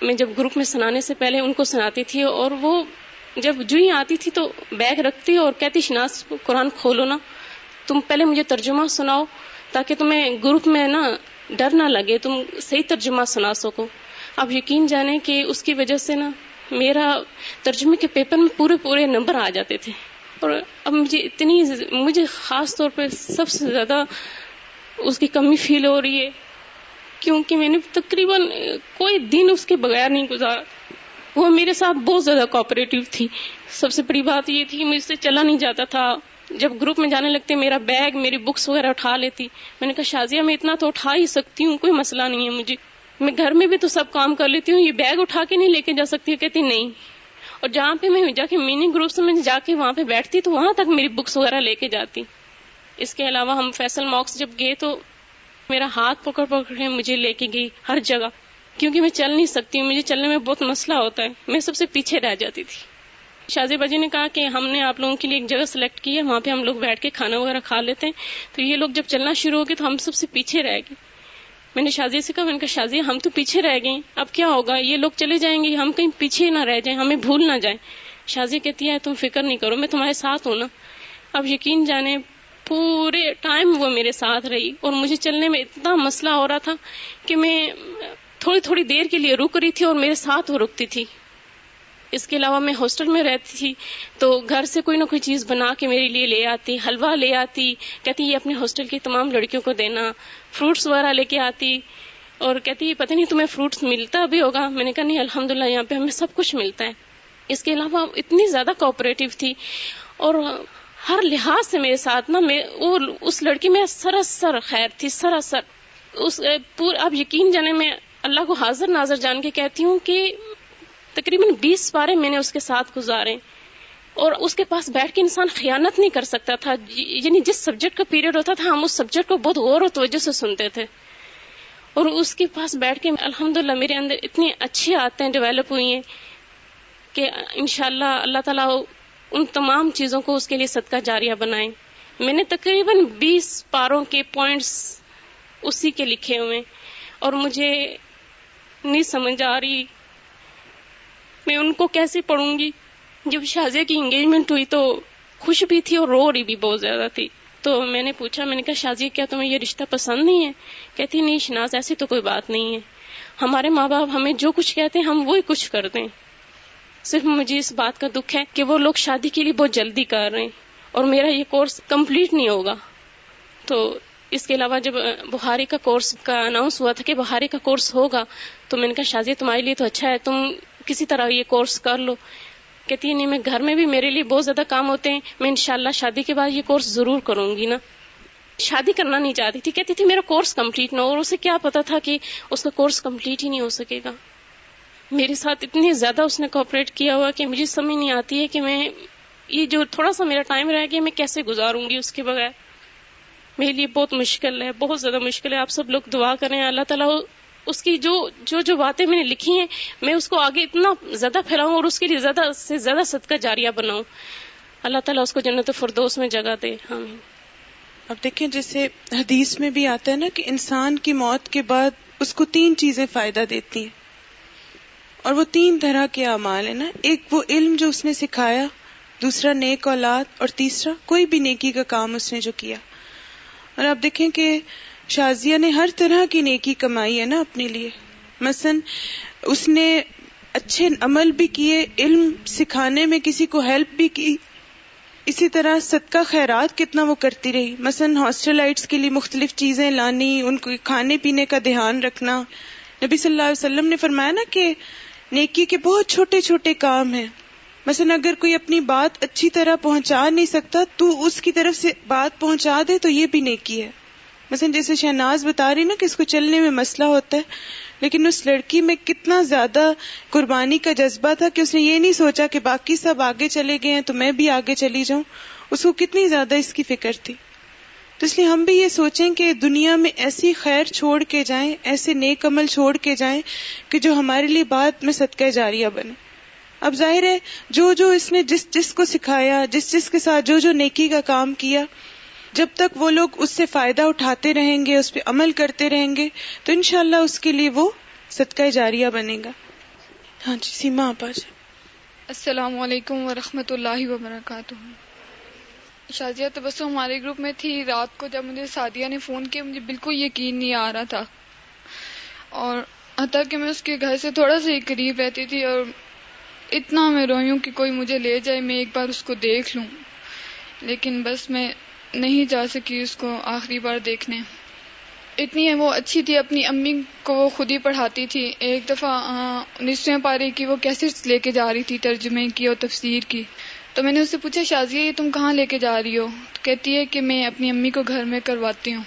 S6: میں جب گروپ میں سنانے سے پہلے ان کو سناتی تھی اور وہ جب جو ہی آتی تھی تو بیگ رکھتی اور کہتی شناس قرآن کھولو نا۔ تم پہلے مجھے ترجمہ سناؤ تاکہ تمہیں گروپ میں نا ڈر نہ لگے تم صحیح ترجمہ سنا سکو۔ اب یقین جانے کہ اس کی وجہ سے نا میرا ترجمے کے پیپر میں پورے پورے نمبر آ جاتے تھے اور اب مجھے اتنی مجھے خاص طور پہ سب سے زیادہ اس کی کمی فیل ہو رہی ہے، کیونکہ میں نے تقریباً کوئی دن اس کے بغیر نہیں گزارا۔ وہ میرے ساتھ بہت زیادہ کوپریٹو تھی۔ سب سے بڑی بات یہ تھی کہ مجھ سے چلا نہیں جاتا تھا۔ جب گروپ میں جانے لگتے، میرا بیگ میری بکس وغیرہ اٹھا لیتی۔ میں نے کہا، شازیہ، میں اتنا تو اٹھا ہی سکتی ہوں، کوئی مسئلہ نہیں ہے مجھے۔ میں گھر میں بھی تو سب کام کر لیتی ہوں، یہ بیگ اٹھا کے نہیں لے کے جا سکتی کہتی نہیں۔ اور جہاں پہ میں جا کے میننگ گروپ میں جا کے وہاں پہ بیٹھتی، تو وہاں تک میری بکس وغیرہ لے کے جاتی۔ اس کے علاوہ ہم فیصل ماکس جب گئے تو میرا ہاتھ پکڑ پکڑ کے مجھے لے کے گئی ہر جگہ۔ کیونکہ میں چل نہیں سکتی ہوں، مجھے چلنے میں بہت مسئلہ ہوتا ہے۔ میں سب سے پیچھے رہ جاتی تھی۔ شازی باجی نے کہا کہ ہم نے آپ لوگوں کے لیے ایک جگہ سلیکٹ کی ہے، وہاں پہ ہم لوگ بیٹھ کے کھانا وغیرہ کھا لیتے ہیں۔ تو یہ لوگ جب چلنا شروع ہو گئے تو ہم سب سے پیچھے رہ گئے۔ میں نے شازیہ سے کہا، میں نے کہا، شازیہ، ہم تو پیچھے رہ گئے، اب کیا ہوگا؟ یہ لوگ چلے جائیں گے، ہم کہیں پیچھے نہ رہ جائیں، ہمیں بھول نہ جائیں۔ شازیہ کہتی ہے، تم فکر نہیں کرو، میں تمہارے ساتھ ہوں نا۔ اب یقین جانے، پورے ٹائم وہ میرے ساتھ رہی اور مجھے چلنے میں اتنا مسئلہ ہو رہا تھا کہ میں تھوڑی تھوڑی دیر کے لیے رک رہی تھی اور میرے ساتھ وہ رکتی تھی۔ اس کے علاوہ میں ہاسٹل میں رہتی تھی، تو گھر سے کوئی نہ کوئی چیز بنا کے میرے لیے لے آتی، حلوہ لے آتی، کہتی یہ اپنے ہاسٹل کی تمام لڑکیوں کو دینا فروٹس وغیرہ لے کے آتی، اور کہتی پتہ نہیں تمہیں فروٹس ملتا بھی ہوگا۔ میں نے کہا نہیں الحمد للہ یہاں پہ ہمیں سب کچھ ملتا ہے۔ اس کے علاوہ اتنی زیادہ کوپریٹو تھی، اور ہر لحاظ سے میرے ساتھ نا، میں اس لڑکی میں سراسر خیر تھی، سراسر۔ اس اب یقین جانے میں اللہ کو حاضر ناظر جان کے کہتی ہوں کہ تقریباً بیس بارے میں نے اس کے ساتھ گزارے اور اس کے پاس بیٹھ کے انسان خیانت نہیں کر سکتا تھا یعنی جس سبجیکٹ کا پیریڈ ہوتا تھا، ہم اس سبجیکٹ کو بہت غور و توجہ سے سنتے تھے۔ اور اس کے پاس بیٹھ کے الحمد میرے اندر اتنی اچھی آتے ڈیولپ ہوئی ہیں کہ انشاءاللہ اللہ اللہ تعالیٰ ان تمام چیزوں کو اس کے لیے صدقہ جاریہ بنائے۔ میں نے تقریباً بیس پاروں کے پوائنٹس اسی کے لکھے ہوئے اور مجھے نہیں سمجھ آ رہی میں ان کو کیسے پڑھوں گی؟ جب شازیہ کی انگیجمنٹ ہوئی تو خوش بھی تھی اور رو رہی بھی بہت زیادہ تھی۔ تو میں نے پوچھا، میں نے کہا، شازیہ، کیا تمہیں یہ رشتہ پسند نہیں ہے؟ کہتی، نہیں شناز، ایسی تو کوئی بات نہیں ہے۔ ہمارے ماں باپ ہمیں جو کچھ کہتے ہیں، ہم وہی کچھ کرتے ہیں۔ صرف مجھے اس بات کا دکھ ہے کہ وہ لوگ شادی کے لیے بہت جلدی کر رہے ہیں اور میرا یہ کورس کمپلیٹ نہیں ہوگا۔ تو اس کے علاوہ جب بخاری کا کورس کا اناؤنس ہوا تھا کہ بخاری کا کورس ہوگا، تو میں نے کہا، شازیہ، تمہارے لیے تو اچھا ہے، تم کسی طرح یہ کورس کر لو۔ کہتی نہیں، میں گھر میں بھی میرے لیے بہت زیادہ کام ہوتے ہیں۔ میں انشاءاللہ شادی کے بعد یہ کورس ضرور کروں گی نا۔ شادی کرنا نہیں چاہتی تھی۔ کہتی تھی، میرا کورس کمپلیٹ نہ ہو۔ اور اسے کیا پتا تھا کہ اس کا کورس کمپلیٹ ہی نہیں ہو سکے گا۔ میرے ساتھ اتنی زیادہ اس نے کوپریٹ کیا ہوا کہ مجھے سمجھ نہیں آتی ہے کہ میں یہ جو تھوڑا سا میرا ٹائم رہ گیا، میں کیسے گزاروں گی اس کے بغیر؟ میرے لیے بہت مشکل ہے، بہت زیادہ مشکل ہے۔ آپ سب لوگ دعا کریں، اللہ تعالیٰ اس کی جو جو جو باتیں میں نے لکھی ہیں، میں اس کو آگے اتنا زیادہ پھیلاؤں اور اس کے لیے زیادہ سے زیادہ صدقہ جاریہ بناؤں۔ اللہ تعالیٰ اس کو جنت فردوس میں جگہ دے۔ ہم
S1: اب دیکھیں جیسے حدیث میں بھی آتا ہے نا کہ انسان کی موت کے بعد اس کو تین چیزیں فائدہ دیتی ہیں۔ اور وہ تین طرح کے اعمال ہیں نا۔ ایک وہ علم جو اس نے سکھایا، دوسرا نیک اولاد، اور تیسرا کوئی بھی نیکی کا کام اس نے جو کیا۔ اور آپ دیکھیں کہ شازیہ نے ہر طرح کی نیکی کمائی ہے نا اپنے لیے۔ مثلا اس نے اچھے عمل بھی کیے، علم سکھانے میں کسی کو ہیلپ بھی کی۔ اسی طرح صدقہ خیرات کتنا وہ کرتی رہی۔ مثلا ہاسٹلائٹس کے لیے مختلف چیزیں لانی، ان کو کھانے پینے کا دھیان رکھنا۔ نبی صلی اللہ علیہ وسلم نے فرمایا نا کہ نیکی کے بہت چھوٹے چھوٹے کام ہیں۔ مثلا اگر کوئی اپنی بات اچھی طرح پہنچا نہیں سکتا، تو اس کی طرف سے بات پہنچا دے تو یہ بھی نیکی ہے۔ مثلا جیسے شہناز بتا رہی نا کہ اس کو چلنے میں مسئلہ ہوتا ہے، لیکن اس لڑکی میں کتنا زیادہ قربانی کا جذبہ تھا کہ اس نے یہ نہیں سوچا کہ باقی سب آگے چلے گئے ہیں تو میں بھی آگے چلی جاؤں۔ اس کو کتنی زیادہ اس کی فکر تھی۔ تو اس لیے ہم بھی یہ سوچیں کہ دنیا میں ایسی خیر چھوڑ کے جائیں، ایسے نیک عمل چھوڑ کے جائیں کہ جو ہمارے لیے بعد میں صدقہ جاریہ بنے۔ اب ظاہر ہے، جو جو اس نے جس جس کو سکھایا، جس جس کے ساتھ جو جو نیکی کا کام کیا جب تک وہ لوگ اس سے فائدہ اٹھاتے رہیں گے، اس پہ عمل کرتے رہیں گے، تو انشاءاللہ اس کے لیے وہ صدقہ جاریہ بنے گا۔ ہاں جی سیما آپ
S7: السلام علیکم ورحمۃ اللہ وبرکاتہ۔ شازیہ جی، تبسم ہمارے گروپ میں تھی، رات کو جب مجھے سعدیہ نے فون کیا، مجھے بالکل یقین نہیں آ رہا تھا۔ اور حتیٰ کہ میں اس کے گھر سے تھوڑا سا ہی قریب رہتی تھی اور اتنا میں روئی ہوں کہ کوئی مجھے لے جائے، میں ایک بار اس کو دیکھ لوں۔ لیکن بس میں نہیں جا سکی اس کو آخری بار دیکھنے۔ اتنی وہ اچھی تھی، اپنی امی کو وہ خود ہی پڑھاتی تھی۔ ایک دفعہ نسویں پارے کی وہ کیسے لے کے جا رہی تھی ترجمے کی اور تفسیر کی۔ تو میں نے اس سے پوچھا، شازیہ، یہ تم کہاں لے کے جا رہی ہو؟ تو کہتی ہے کہ میں اپنی امی کو گھر میں کرواتی ہوں۔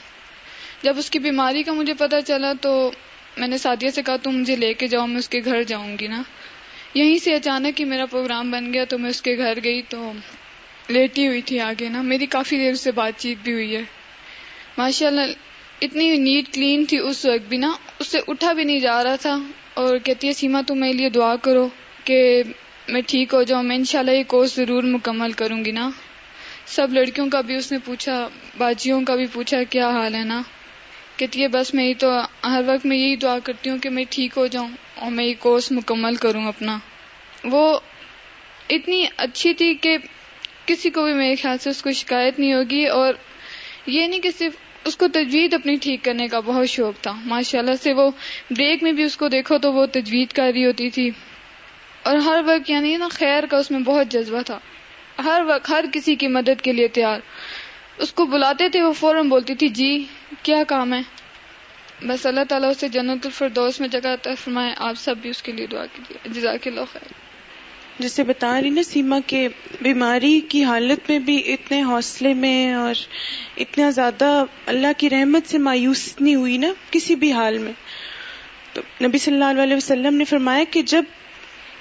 S7: جب اس کی بیماری کا مجھے پتا چلا تو میں نے سادیہ سے کہا، تم مجھے لے کے جاؤ، میں اس کے گھر جاؤں گی نا۔ یہیں سے اچانک ہی میرا پروگرام بن گیا تو میں اس کے گھر گئی تو لیٹی ہوئی تھی آگے نا۔ میری کافی دیر سے بات چیت بھی ہوئی ہے۔ ماشاء اللہ اتنی نیٹ کلین تھی اس وقت بھی نا۔ اس سے اٹھا بھی نہیں جا رہا تھا اور کہتی ہے، سیما تم میرے لیے دعا کرو کہ میں ٹھیک ہو جاؤں۔ میں انشاءاللہ یہ کورس ضرور مکمل کروں گی نا۔ سب لڑکیوں کا بھی اس نے پوچھا، باجیوں کا بھی پوچھا، کیا حال ہے نا؟ کہتی ہے، بس میں تو، ہر وقت میں یہی دعا کرتی ہوں کہ میں ٹھیک ہو جاؤں اور میں یہ کورس مکمل کروں اپنا۔ وہ اتنی اچھی تھی کہ کسی کو بھی میرے خیال سے اس کو شکایت نہیں ہوگی اور یہ نہیں کہ صرف اس کو تجوید اپنی ٹھیک کرنے کا بہت شوق تھا۔ ماشاء اللہ سے وہ بریک میں بھی اس کو دیکھو تو وہ تجوید کر رہی ہوتی تھی۔ اور ہر وقت یعنی نا خیر کا اس میں بہت جذبہ تھا۔ ہر وقت ہر کسی کی مدد کے لیے تیار۔ اس کو بلاتے تھے وہ فوراً بولتی تھی جی کیا کام ہے؟ بس اللہ تعالیٰ اسے جنت الفردوس میں جگہ فرمائے۔ آپ سب بھی اس کے لیے دعا کیجیے۔ جزاک اللہ خیر۔
S1: جسے بتا رہی نا سیما کے بیماری کی حالت میں بھی اتنے حوصلے میں اور اتنا زیادہ اللہ کی رحمت سے مایوس نہیں ہوئی نا کسی بھی حال میں۔ تو نبی صلی اللہ علیہ وسلم نے فرمایا کہ جب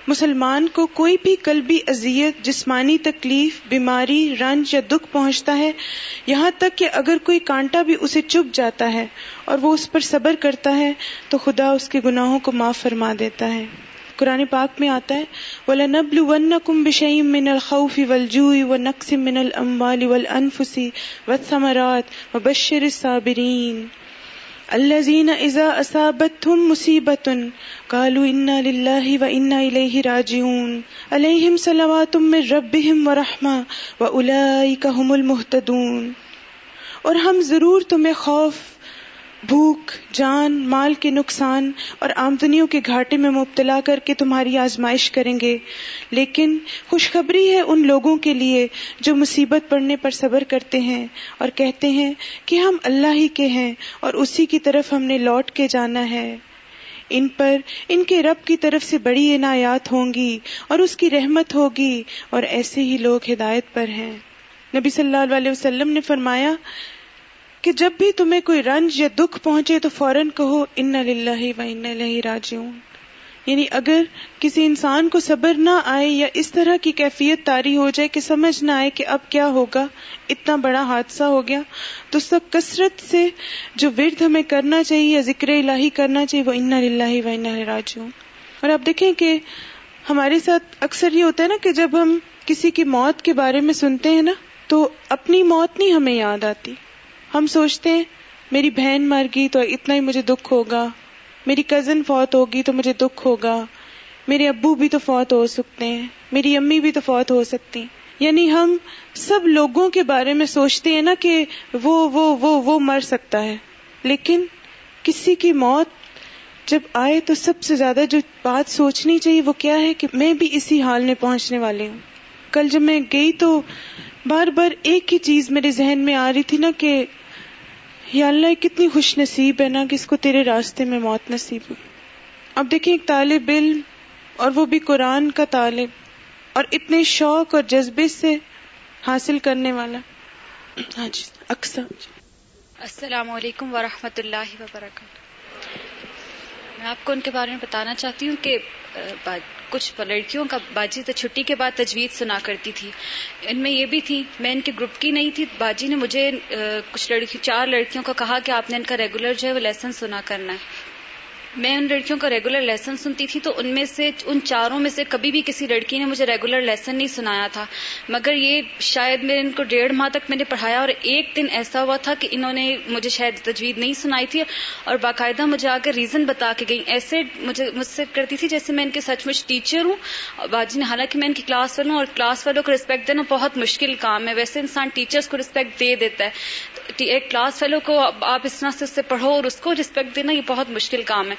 S1: مسلمان کو کوئی بھی قلبی اذیت، جسمانی تکلیف، بیماری، رنج یا دکھ پہنچتا ہے، یہاں تک کہ اگر کوئی کانٹا بھی اسے چپ جاتا ہے اور وہ اس پر صبر کرتا ہے، تو خدا اس کے گناہوں کو معاف فرما دیتا ہے۔ قرآن پاک میں آتا ہے وَلَنَبْلُ وَنَّكُمْ بِشَيْءٍ الْخَوْفِ وَالْجُوعِ وَنَقْصٍ مِّنَ الْأَمْوَالِ وَالْأَنفُسِ وَالثَّمَرَاتِ وَبَشِّرِ الصَّابِرِينَ الذين اذا اصابتهم مصيبه قالوا انا لله وانا اليه راجعون عليهم صلوات من ربهم ورحمه واولئك هم المهتدون اور ہم ضرور تمہیں خوف بھوک، جان، مال کے نقصان اور آمدنیوں کے گھاٹے میں مبتلا کر کے تمہاری آزمائش کریں گے۔ لیکن خوشخبری ہے ان لوگوں کے لیے جو مصیبت پڑنے پر صبر کرتے ہیں اور کہتے ہیں کہ ہم اللہ ہی کے ہیں اور اسی کی طرف ہم نے لوٹ کے جانا ہے۔ ان پر، ان کے رب کی طرف سے بڑی عنایات ہوں گی اور اس کی رحمت ہوگی اور ایسے ہی لوگ ہدایت پر ہیں۔ نبی صلی اللہ علیہ وسلم نے فرمایا کہ جب بھی تمہیں کوئی رنج یا دکھ پہنچے تو فوراً کہو ان للہ و ان راجعون. یعنی اگر کسی انسان کو صبر نہ آئے یا اس طرح کی کیفیت تاری ہو جائے کہ سمجھ نہ آئے کہ اب کیا ہوگا، اتنا بڑا حادثہ ہو گیا، تو سب کثرت سے جو ورد ہمیں کرنا چاہیے یا ذکر الہی کرنا چاہیے وہ ان للہ و ان راجعون۔ اور آپ دیکھیں کہ ہمارے ساتھ اکثر یہ ہوتا ہے نا کہ جب ہم کسی کی موت کے بارے میں سنتے ہیں نا، تو اپنی موت نہیں ہمیں یاد آتی۔ ہم سوچتے ہیں، میری بہن مر گئی تو اتنا ہی مجھے دکھ ہوگا۔ میری کزن فوت ہوگی تو مجھے دکھ ہوگا۔ میرے ابو بھی تو فوت ہو سکتے ہیں۔ میری امی بھی تو فوت ہو سکتی یعنی ہم سب لوگوں کے بارے میں سوچتے ہیں نا کہ وہ وہ وہ وہ مر سکتا ہے۔ لیکن کسی کی موت جب آئے تو سب سے زیادہ جو بات سوچنی چاہیے وہ کیا ہے کہ میں بھی اسی حال میں پہنچنے والی ہوں۔ کل جب میں گئی تو بار بار ایک ہی چیز میرے ذہن میں آ رہی تھی نا کہ یا اللہ کتنی خوش نصیب ہے نا کہ اس کو تیرے راستے میں موت نصیب ہوئی اب دیکھیں، ایک طالب علم اور وہ بھی قرآن کا طالب اور اتنے شوق اور جذبے سے حاصل کرنے والا۔ ہاں جی اکثر۔
S8: السلام علیکم ورحمۃ اللہ وبرکاتہ۔ میں آپ کو ان کے بارے میں بتانا چاہتی ہوں کہ کچھ لڑکیوں کا باجی تو چھٹی کے بعد تجویز سنا کرتی تھی۔ ان میں یہ بھی تھی، میں ان کے گروپ کی نہیں تھی، باجی نے مجھے کچھ لڑکی، چار لڑکیوں کو کہا کہ آپ نے ان کا ریگولر جو ہے وہ لیسن سنا کرنا ہے۔ میں ان لڑکیوں کا ریگولر لیسن سنتی تھی تو ان میں سے ان چاروں میں سے کبھی بھی کسی لڑکی نے مجھے ریگولر لیسن نہیں سنایا تھا۔ مگر یہ شاید میں ان کو ڈیڑھ ماہ تک میں نے پڑھایا اور ایک دن ایسا ہوا تھا کہ انہوں نے مجھے شاید تجوید نہیں سنائی تھی اور باقاعدہ مجھے آ کر ریزن بتا کے گئی ایسے مجھے مجھ سے کرتی تھی جیسے میں ان کے سچ مچ ٹیچر ہوں۔ باجی نے حالانکہ میں ان کی کلاس والوں اور کلاس والوں کو رسپیکٹ دینا بہت مشکل کام ہے۔ ویسے انسان ٹیچرس کو رسپیکٹ دے دیتا ہے۔ کلاس فیلو کو آپ اس طرح سے اس سے پڑھو اور اس کو رسپیکٹ دینا یہ بہت مشکل کام ہے۔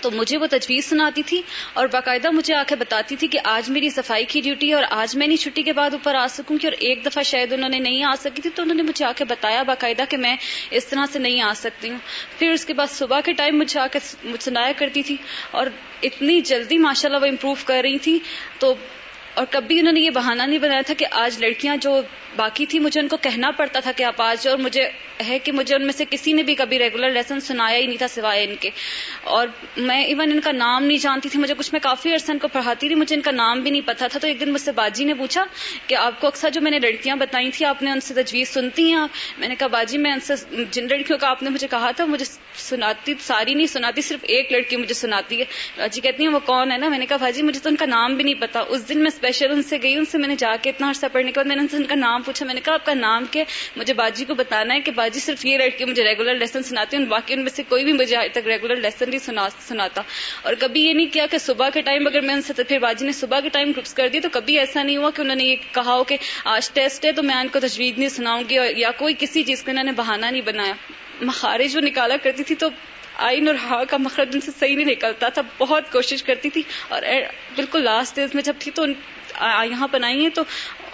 S8: تو مجھے وہ تجویز سناتی تھی اور باقاعدہ مجھے آ کے بتاتی تھی کہ آج میری صفائی کی ڈیوٹی ہے اور آج میں نہیں چھٹی کے بعد اوپر آ سکوں گی اور ایک دفعہ شاید انہوں نے نہیں آ سکی تھی تو انہوں نے مجھے آ کے بتایا باقاعدہ کہ میں اس طرح سے نہیں آ سکتی ہوں۔ پھر اس کے بعد صبح کے ٹائم مجھے آ کے سنایا کرتی تھی اور اتنی جلدی ماشاء اللہ وہ امپروو کر رہی تھی۔ تو اور کبھی انہوں نے یہ بہانہ نہیں بنایا تھا کہ آج لڑکیاں جو باقی تھی مجھے ان کو کہنا پڑتا تھا کہ آپ آج اور مجھے ہے کہ مجھے ان میں سے کسی نے بھی کبھی ریگولر لیسن سنایا ہی نہیں تھا سوائے ان کے۔ اور میں ایون ان کا نام نہیں جانتی تھی، مجھے کچھ میں کافی عرصہ ان کو پڑھاتی تھی مجھے ان کا نام بھی نہیں پتا تھا۔ تو ایک دن مجھ سے باجی نے پوچھا کہ آپ کو اکثر جو میں نے لڑکیاں بتائی تھی آپ نے ان سے تجویز سنتی ہیں؟ آپ میں نے کہا، باجی، میں ان سے جن لڑکیوں کا آپ نے مجھے کہا تھا مجھے سناتی، ساری نہیں سناتی، صرف ایک لڑکی مجھے سناتی ہے۔ باجی کہتی ہیں، وہ کون ہے نا؟ میں نے کہا، باجی، مجھے تو ان کا نام بھی نہیں پتا۔ اس دن میں اسپیشل ان سے گئی ان سے میں نے جا کے اتنا عرصہ پڑھنے کے بعد میں نے ان سے ان کا نام پوچھا میں نے کہا آپ کا نام کیا مجھے باجی کو بتانا ہے کہ باجی صرف یہ لڑکی مجھے ریگولر لیسن سناتی ہوں باقی ان میں سے کوئی بھی مجھے آج تک ریگولر لیسن نہیں سناتا اور کبھی یہ نہیں کیا کہ صبح کے ٹائم اگر میں ان سے پھر باجی نے صبح کے ٹائم گروپس کر دی تو کبھی ایسا نہیں ہوا کہ انہوں نے یہ کہا ہو کہ آج ٹیسٹ ہے تو میں ان کو تجویز نہیں سناؤں گی یا کوئی کسی چیز کو انہوں نے بہانا نہیں بنایا مخارج جو نکالا کرتی تھی تو آئین اور ہا کا مخرج ان سے صحیح نہیں نکلتا تھا، بہت کوشش کرتی تھی اور بالکل لاسٹ ڈیز میں جب تھی تو یہاں بنائی ہیں تو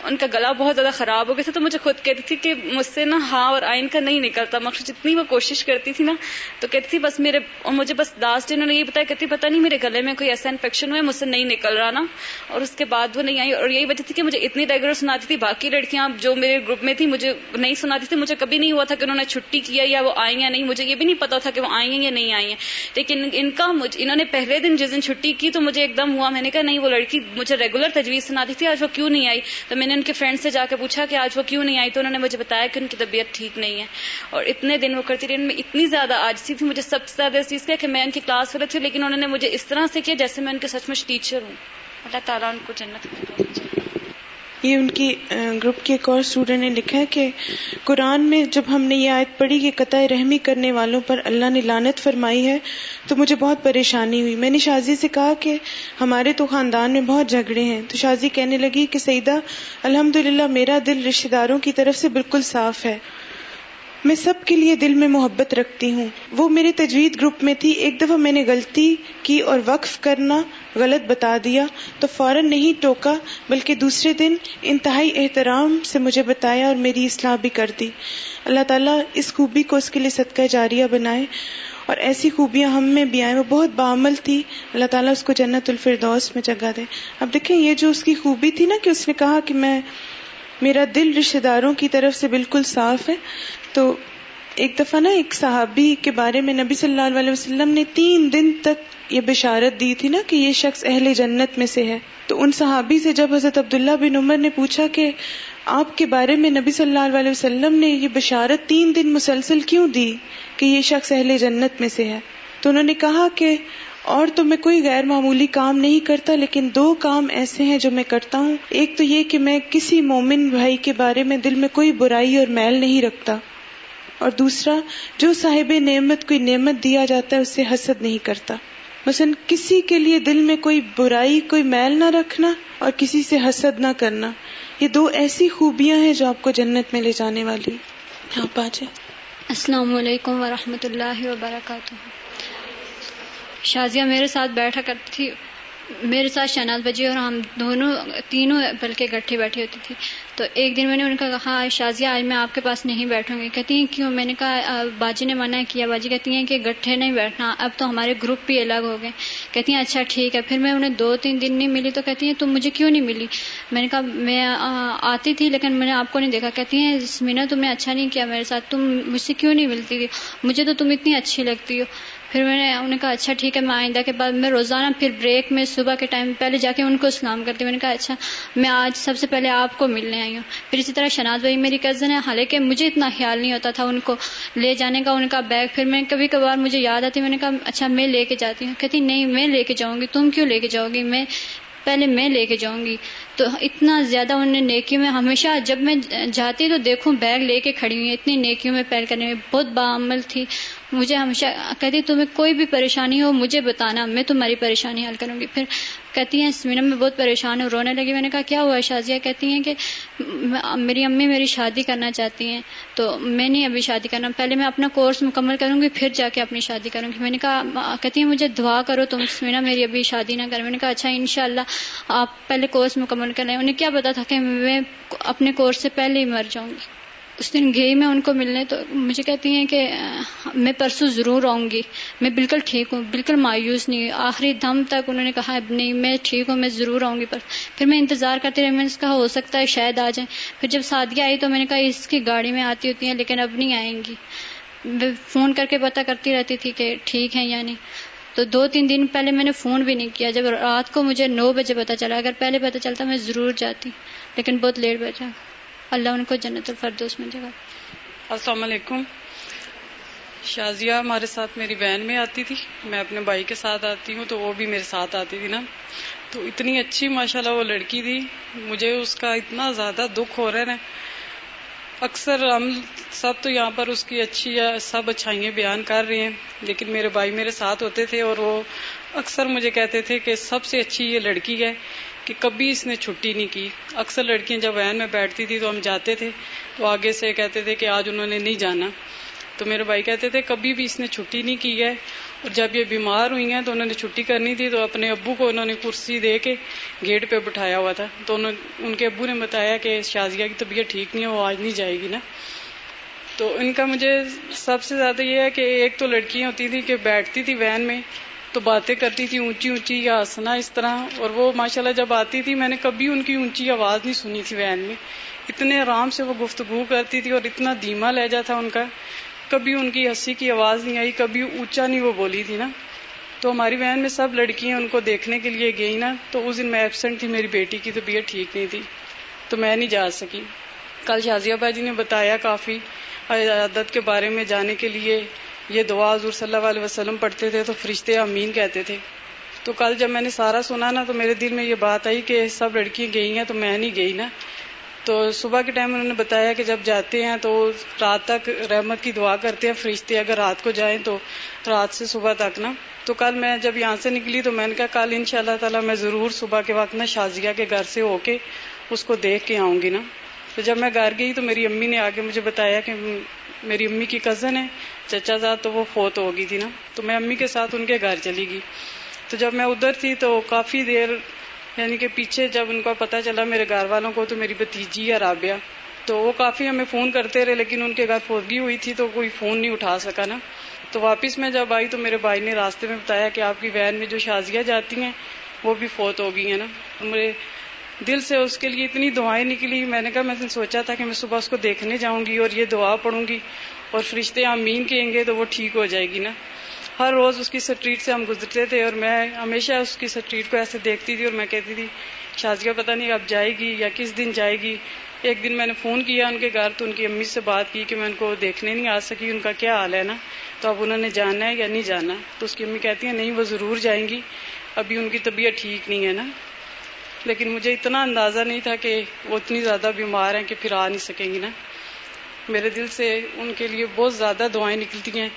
S8: ان کا گلا بہت زیادہ خراب ہو گیا تھا تو مجھے خود کہتی تھی کہ مجھ سے نا ہاں اور آئین کا نہیں نکلتا۔ مقصد جتنی وہ کوشش کرتی تھی نا، تو کہتی تھی بس میرے، اور مجھے بس لاسٹ جی انہوں نے یہ بتایا، کہتی پتا نہیں میرے گلے میں کوئی ایسا انفیکشن ہوا ہے، مجھ سے نہیں نکل رہا نا۔ اور اس کے بعد وہ نہیں آئی، اور یہی وجہ تھی کہ مجھے اتنی ریگولر سناتی تھی، باقی لڑکیاں جو میرے گروپ میں تھی، مجھے نہیں سناتی تھی۔ مجھے کبھی نہیں ہوا تھا کہ انہوں نے چھٹی کیا یا وہ آئی یا نہیں، مجھے یہ بھی نہیں پتا تھا کہ وہ آئی ہیں یا نہیں آئی ہیں لیکن ان کا انہوں نے پہلے دن جس دن چھٹی کی تو مجھے ایک دم ہوا، میں نے کہا نہیں، وہ لڑکی مجھے ریگولر تجویز سناتی تھی، آج وہ کیوں نہیں آئی؟ تو میں نے ان کے فرینڈ سے جا کے پوچھا کہ آج وہ کیوں نہیں آئی؟ تو انہوں نے مجھے بتایا کہ ان کی طبیعت ٹھیک نہیں ہے اور اتنے دن وہ کرتی رہی میں اتنی زیادہ آجسی تھی، مجھے سب سے زیادہ اس چیز کیا کہ میں ان کی کلاس والے تھی، لیکن انہوں نے مجھے اس طرح سے کیا جیسے میں ان کے سچ مچ ٹیچر ہوں۔ اللہ تعالیٰ ان کو جنت
S1: یہ ان کی گروپ کے ایک اور اسٹوڈنٹ نے لکھا ہے کہ قرآن میں جب ہم نے یہ آیت پڑھی کہ قطع رحمی کرنے والوں پر اللہ نے لانت فرمائی ہے، تو مجھے بہت پریشانی ہوئی۔ میں نے شازی سے کہا کہ ہمارے تو خاندان میں بہت جھگڑے ہیں۔ تو شازی کہنے لگی کہ سیدہ الحمد میرا دل رشتے داروں کی طرف سے بالکل صاف ہے۔ میں سب کے لیے دل میں محبت رکھتی ہوں۔ وہ میرے تجوید گروپ میں تھی۔ ایک دفعہ میں نے غلطی کی اور وقف کرنا غلط بتا دیا تو فوراً نہیں ٹوکا، بلکہ دوسرے دن انتہائی احترام سے مجھے بتایا اور میری اصلاح بھی کر دی۔ اللہ تعالیٰ اس خوبی کو اس کے لیے صدقہ جاریہ بنائے۔ اور ایسی خوبیاں ہم میں بھی آئیں۔ وہ بہت بعمل تھی۔ اللہ تعالیٰ اس کو جنت الفردوس میں جگہ دے۔ اب دیکھیں، یہ جو اس کی خوبی تھی نا کہ اس نے کہا کہ میں، میرا دل رشتے داروں کی طرف سے بالکل صاف ہے، تو ایک دفعہ نا ایک صحابی کے بارے میں نبی صلی اللہ علیہ وسلم نے تین دن تک یہ بشارت دی تھی نا کہ یہ شخص اہل جنت میں سے ہے۔ تو ان صحابی سے جب حضرت عبداللہ بن عمر نے پوچھا کہ آپ کے بارے میں نبی صلی اللہ علیہ وسلم نے یہ بشارت تین دن مسلسل کیوں دی کہ یہ شخص اہل جنت میں سے ہے؟ تو انہوں نے کہا کہ اور تو میں کوئی غیر معمولی کام نہیں کرتا، لیکن دو کام ایسے ہیں جو میں کرتا ہوں۔ ایک تو یہ کہ میں کسی مومن بھائی کے بارے میں دل میں کوئی برائی اور میل نہیں رکھتا۔ اور دوسرا، جو صاحب نعمت، کوئی نعمت دیا جاتا ہے اس سے حسد نہیں کرتا۔ مثلا کسی کے لیے دل میں کوئی برائی، کوئی میل نہ رکھنا اور کسی سے حسد نہ کرنا۔ یہ دو ایسی خوبیاں ہیں جو آپ کو جنت میں لے جانے والی۔ آپ آ جائیں
S9: السلام علیکم ورحمۃ اللہ وبرکاتہ۔ شازیہ میرے ساتھ بیٹھا کرتی تھی۔ میرے ساتھ شہناز بجی اور ہم دونوں، تینوں بلکہ اکٹھے بیٹھی ہوتی تھی تو ایک دن میں نے ان کا کہا ہاں شازیہ، آج میں آپ کے پاس نہیں بیٹھوں گی. کہتی ہیں، کیوں؟ میں نے کہا باجی نے منع کیا، باجی کہتی ہیں کہ گٹھے نہیں بیٹھنا، اب تو ہمارے گروپ بھی الگ ہو گئے۔ کہتی ہیں اچھا ٹھیک ہے، پھر میں انہیں دو تین دن نہیں ملی تو کہتی ہیں، تم مجھے کیوں نہیں ملی؟ میں نے کہا، میں آتی تھی لیکن میں نے آپ کو نہیں دیکھا۔ کہتی ہیں مینا تم نے اچھا نہیں کیا میرے ساتھ، تم مجھ سے کیوں نہیں ملتی تھی؟ مجھے تو تم اتنی اچھی لگتی ہو۔ پھر میں نے انہوں نے کہا اچھا ٹھیک ہے، میں آئندہ کے بعد میں روزانہ پھر بریک میں صبح کے ٹائم پہلے جا کے ان کو سلام کرتی ہوں. میں نے کہا اچھا میں آج سب سے پہلے آپ کو ملنے آئی ہوں. پھر اسی طرح شناز بھائی میری کزن ہے حالانکہ مجھے اتنا خیال نہیں ہوتا تھا ان کو لے جانے کا، ان کا بیگ پھر میں کبھی کبھار مجھے یاد آتی میں نے کہا اچھا میں لے کے جاتی ہوں. کہتی، نہیں، میں لے کے جاؤں گی، تم کیوں لے کے جاؤ گی? میں، پہلے میں لے کے جاؤں گی. تو اتنا زیادہ انہوں نے میں ہمیشہ جب میں جاتی تو دیکھوں بیگ لے کے کھڑی ہوئی اتنی نیکیوں میں پہل کرنے میں بہت باعمل تھی۔ مجھے ہمیشہ کہتی تمہیں کوئی بھی پریشانی ہو، مجھے بتانا، میں تمہاری پریشانی حل کروں گی. پھر کہتی ہیں سمینا میں بہت پریشان ہوں، رونے لگی میں نے کہا، کیا ہوا شازیہ؟ کہتی ہیں کہ میری امی میری شادی کرنا چاہتی ہیں، تو میں نہیں ابھی شادی کرنا، پہلے میں اپنا کورس مکمل کروں گی، پھر جا کے اپنی شادی کروں گی. میں نے کہا کہتی ہیں، مجھے دعا کرو تم سمینا میری ابھی شادی نہ کریں. میں نے کہا اچھا ان شاء اللہ آپ پہلے کورس مکمل کریں انہیں کیا پتا تھا کہ میں اپنے کورس سے پہلے ہی مر جاؤں گی۔ اس دن گئی میں ان کو ملنے تو مجھے کہتی ہیں کہ، میں پرسوں ضرور آؤں گی۔ میں بالکل ٹھیک ہوں، بالکل مایوس نہیں آخری دم تک انہوں نے کہا، نہیں، میں ٹھیک ہوں، میں ضرور آؤں گی۔ پر پھر میں انتظار کرتی رہی، میں نے کہا، ہو سکتا ہے شاید آ جائیں۔ پھر جب سادگی آئی تو میں نے کہا، اس کی گاڑی میں آتی ہوتی ہیں، لیکن اب نہیں آئیں گی۔ فون کر کے پتا کرتی رہتی تھی کہ ٹھیک ہے یا نہیں۔ تو دو تین دن پہلے میں نے فون بھی نہیں کیا۔ جب رات کو مجھے نو بجے پتا چلا، اگر پہلے پتا چلتا میں ضرور جاتی، لیکن بہت لیٹ بجا اللہ ان کو جنت الفردوس میں جگہ
S10: السلام علیکم۔ شازیہ ہمارے ساتھ میری وین میں آتی تھی۔ میں اپنے بھائی کے ساتھ آتی ہوں تو وہ بھی میرے ساتھ آتی تھی نا۔ تو اتنی اچھی ماشاءاللہ وہ لڑکی تھی۔ مجھے اس کا اتنا زیادہ دکھ ہو رہا ہے اکثر ہم سب تو یہاں پر اس کی اچھی سب اچھائیاں بیان کر رہے ہیں۔ لیکن میرے بھائی میرے ساتھ ہوتے تھے اور وہ اکثر مجھے کہتے تھے کہ سب سے اچھی یہ لڑکی ہے۔ کہ کبھی اس نے چھٹی نہیں کی۔ اکثر لڑکیاں جب وین میں بیٹھتی تھی تو ہم جاتے تھے تو آگے سے کہتے تھے کہ آج انہوں نے نہیں جانا۔ تو میرے بھائی کہتے تھے، کبھی بھی اس نے چھٹی نہیں کی ہے۔ اور جب یہ بیمار ہوئی ہیں تو انہوں نے چھٹی کرنی تھی تو اپنے ابو کو انہوں نے کرسی دے کے گیٹ پہ بٹھایا ہوا تھا۔ تو ان کے ابو نے بتایا کہ شازیہ کی طبیعت ٹھیک نہیں ہے، وہ آج نہیں جائے گی نا۔ تو ان کا مجھے سب سے زیادہ یہ ہے کہ ایک تو لڑکیاں ہوتی تھی کہ بیٹھتی تھی وین میں تو باتیں کرتی تھی اونچی اونچی یا ہنسنا اس طرح، اور وہ ماشاءاللہ جب آتی تھی، میں نے کبھی ان کی اونچی آواز نہیں سنی تھی وین میں۔ اتنے آرام سے وہ گفتگو کرتی تھی اور اتنا دھیما لہجا تھا ان کا۔ کبھی ان کی ہنسی کی آواز نہیں آئی، کبھی اونچا نہیں وہ بولی تھی نا۔ تو ہماری وین میں سب لڑکیاں ان کو دیکھنے کے لیے گئی نا۔ تو اس دن میں ایبسنٹ تھی میری بیٹی کی طبیعت ٹھیک نہیں تھی۔ تو میں نہیں جا سکی۔ کل شازیہ جی نے بتایا کافی عادت کے بارے میں جانے کے لیے۔ یہ دعا حضور صلی اللہ علیہ وسلم پڑھتے تھے تو فرشتے امین کہتے تھے۔ تو کل جب میں نے سارا سنا نا تو میرے دل میں یہ بات آئی کہ سب لڑکیاں گئی ہیں تو میں نہیں گئی نا۔ تو صبح کے ٹائم انہوں نے بتایا کہ جب جاتے ہیں تو رات تک رحمت کی دعا کرتے ہیں فرشتے اگر رات کو جائیں تو رات سے صبح تک نا۔ تو کل میں جب یہاں سے نکلی تو میں نے کہا کل ان شاء اللہ تعالیٰ میں ضرور صبح کے وقت نا شازیہ کے گھر سے ہو کے اس کو دیکھ کے آؤں گی نا۔ تو جب میں گھر گئی تو میری امی نے آگے مجھے بتایا کہ میری امی کی کزن ہے، چچا زاد تو وہ فوت ہو گئی تھی نا۔ تو میں امی کے ساتھ ان کے گھر چلی گئی۔ تو جب میں ادھر تھی تو کافی دیر یعنی کہ پیچھے جب ان کا پتا چلا میرے گھر والوں کو، تو میری بتیجی ہے رابعہ۔ تو وہ کافی ہمیں فون کرتے رہے، لیکن ان کے گھر فوتگی ہوئی تھی تو کوئی فون نہیں اٹھا سکا نا۔ تو واپس میں جب آئی تو میرے بھائی نے راستے میں بتایا کہ آپ کی وین میں جو شازیاں جاتی ہیں، وہ بھی فوت ہو گئی ہیں نا۔ میرے دل سے اس کے لیے اتنی دعائیں نکلی۔ میں نے کہا، میں نے سوچا تھا کہ میں صبح اس کو دیکھنے جاؤں گی اور یہ دعا پڑھوں گی اور فرشتے امین کہیں گے تو وہ ٹھیک ہو جائے گی نا۔ ہر روز اس کی اسٹریٹ سے ہم گزرتے تھے اور میں ہمیشہ اس کی اسٹریٹ کو ایسے دیکھتی تھی اور میں کہتی تھی، شازیہ پتہ نہیں اب جائے گی یا کس دن جائے گی۔ ایک دن میں نے فون کیا ان کے گھر تو ان کی امی سے بات کی کہ میں ان کو دیکھنے نہیں آ سکی، ان کا کیا حال ہے نا؟ تو اب انہوں نے جانا ہے یا نہیں جانا؟ تو اس کی امی کہتی ہیں، نہیں، وہ ضرور جائیں گی، ابھی ان کی طبیعت ٹھیک نہیں ہے نا۔ لیکن مجھے اتنا اندازہ نہیں تھا کہ وہ اتنی زیادہ بیمار ہیں کہ پھر آ نہیں سکیں گی نا۔ میرے دل سے ان کے لیے بہت زیادہ دعائیں نکلتی ہیں۔